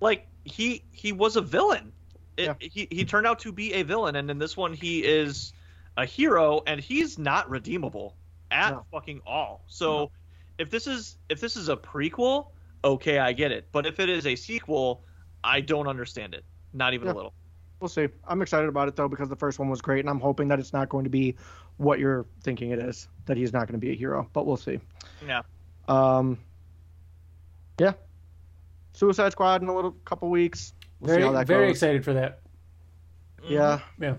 Like he he was a villain. It, Yeah. He he turned out to be a villain, and in this one he is a hero, and he's not redeemable at No. fucking all. So if this is if this is a prequel, okay, I get it. But if it is a sequel, I don't understand it. Not even Yeah. a little. We'll see. I'm excited about it though because the first one was great, and I'm hoping that it's not going to be what you're thinking it is. That he's not going to be a hero, but we'll see. Yeah. Um. Yeah. Suicide Squad in a little couple weeks. We'll see Very how that very goes. excited for that. Yeah. Yeah.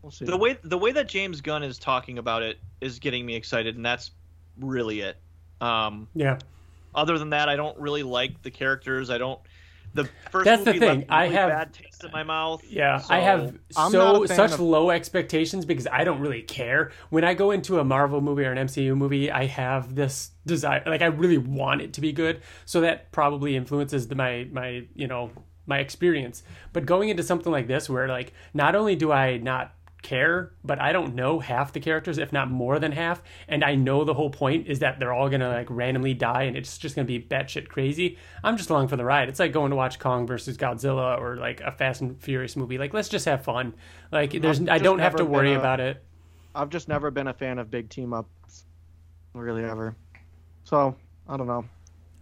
We'll see. The way the way that James Gunn is talking about it is getting me excited, and that's really it. Um, Yeah. other than that, I don't really like the characters. I don't. The first That's the thing. left a I really have- bad taste in my mouth. Yeah, I have I'm so not a fan such of- low expectations because I don't really care. When I go into a Marvel movie or an MCU movie, I have this desire like I really want it to be good. So that probably influences the, my my, you know, my experience. But going into something like this where like not only do I not care, but I don't know half the characters, if not more than half, and I know the whole point is that they're all gonna like randomly die and it's just gonna be batshit crazy. I'm just along for the ride. It's like going to watch Kong versus Godzilla or like a Fast and Furious movie. Like let's just have fun. Like there's I don't have to worry a- about it. I've just never been a fan of big team ups, really ever. So I don't know.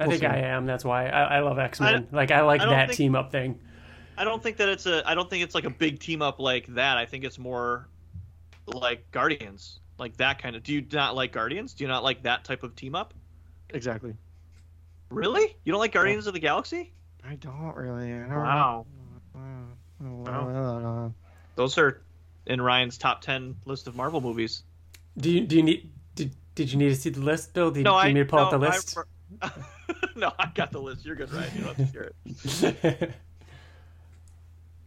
I we'll think see. I am. That's why I, I love X Men. Like I like I that think- team up thing. I don't think that it's a. I don't think it's like a big team up like that. I think it's more like Guardians, like that kind of. Do you not like Guardians? Do you not like that type of team up? Exactly. Really? You don't like Guardians of the Galaxy? I don't really. I don't Wow. Wow. Those are in Ryan's top ten list of Marvel movies. Do you do you need did, did you need to see the list, Bill? Did, No, do I you need me to pull no, out the list? re- (laughs) no, I got the list. You're good, Ryan. You don't have to hear it. (laughs)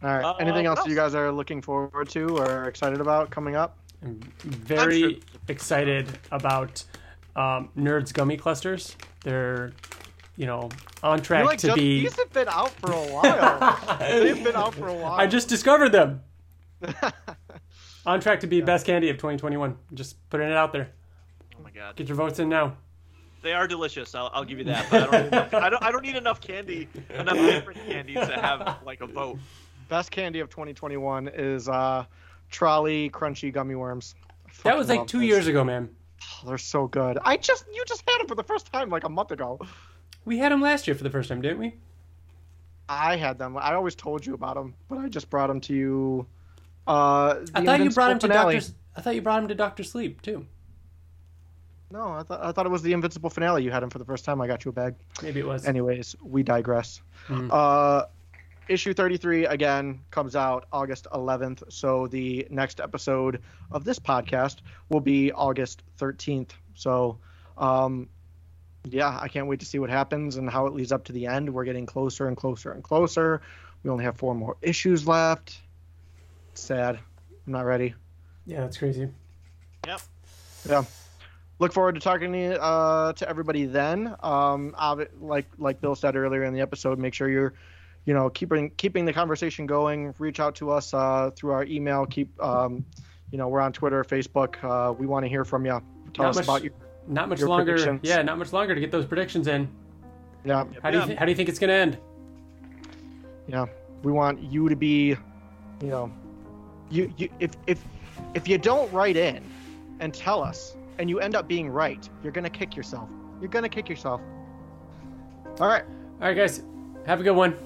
All right. Uh, Anything else what you guys are looking forward to or excited about coming up? I'm very I'm sure- excited about um, Nerds Gummy Clusters. They're, you know, on track like, to just, be. These have been out for a while. (laughs) They've been out for a while. I just discovered them. (laughs) on track to be best candy of 2021. Just putting it out there. Oh my god, Get your votes in now. they are delicious. I'll, I'll give you that. But I don't, enough, I don't. I don't need enough candy, enough (laughs) different candies to have like a vote. Best candy of 2021 is uh, Trolli Crunchy Gummy Worms. That was like two those. years ago, man. They're so good. I just you just had them for the first time like a month ago. We had them last year for the first time, didn't we? I had them. I always told you about them, but I just brought them to you. Uh, I thought you brought him to. Doctor. I thought you brought him to Doctor Sleep too. No, I thought I thought it was the Invincible finale. You had him for the first time. I got you a bag. Maybe it was. Anyways, we digress. Mhm. Uh, issue 33 again comes out August 11th. So the next episode of this podcast will be August 13th. So, um, yeah, I can't wait to see what happens and how it leads up to the end. We're getting closer and closer and closer. We only have four more issues left. Sad. I'm not ready. Yeah, that's crazy. Yep. Yeah. look forward to talking to, uh, to everybody then. Um, like like Bill said earlier in the episode, make sure you're, you know, keeping keeping the conversation going. Reach out to us uh, through our email. Keep, um, you know, we're on Twitter, Facebook. Uh, we want to hear from you. Tell Not us much- about your Not much Your longer. Yeah, not much longer to get those predictions in. yeah How do you th- how do you think it's gonna end? yeah. We want you to be, you know, you you if if if you don't write in and tell us and you end up being right, you're gonna kick yourself. You're gonna kick yourself. All right. All right, guys, have a good one.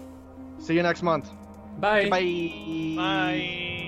See you next month. Bye. Bye. Bye.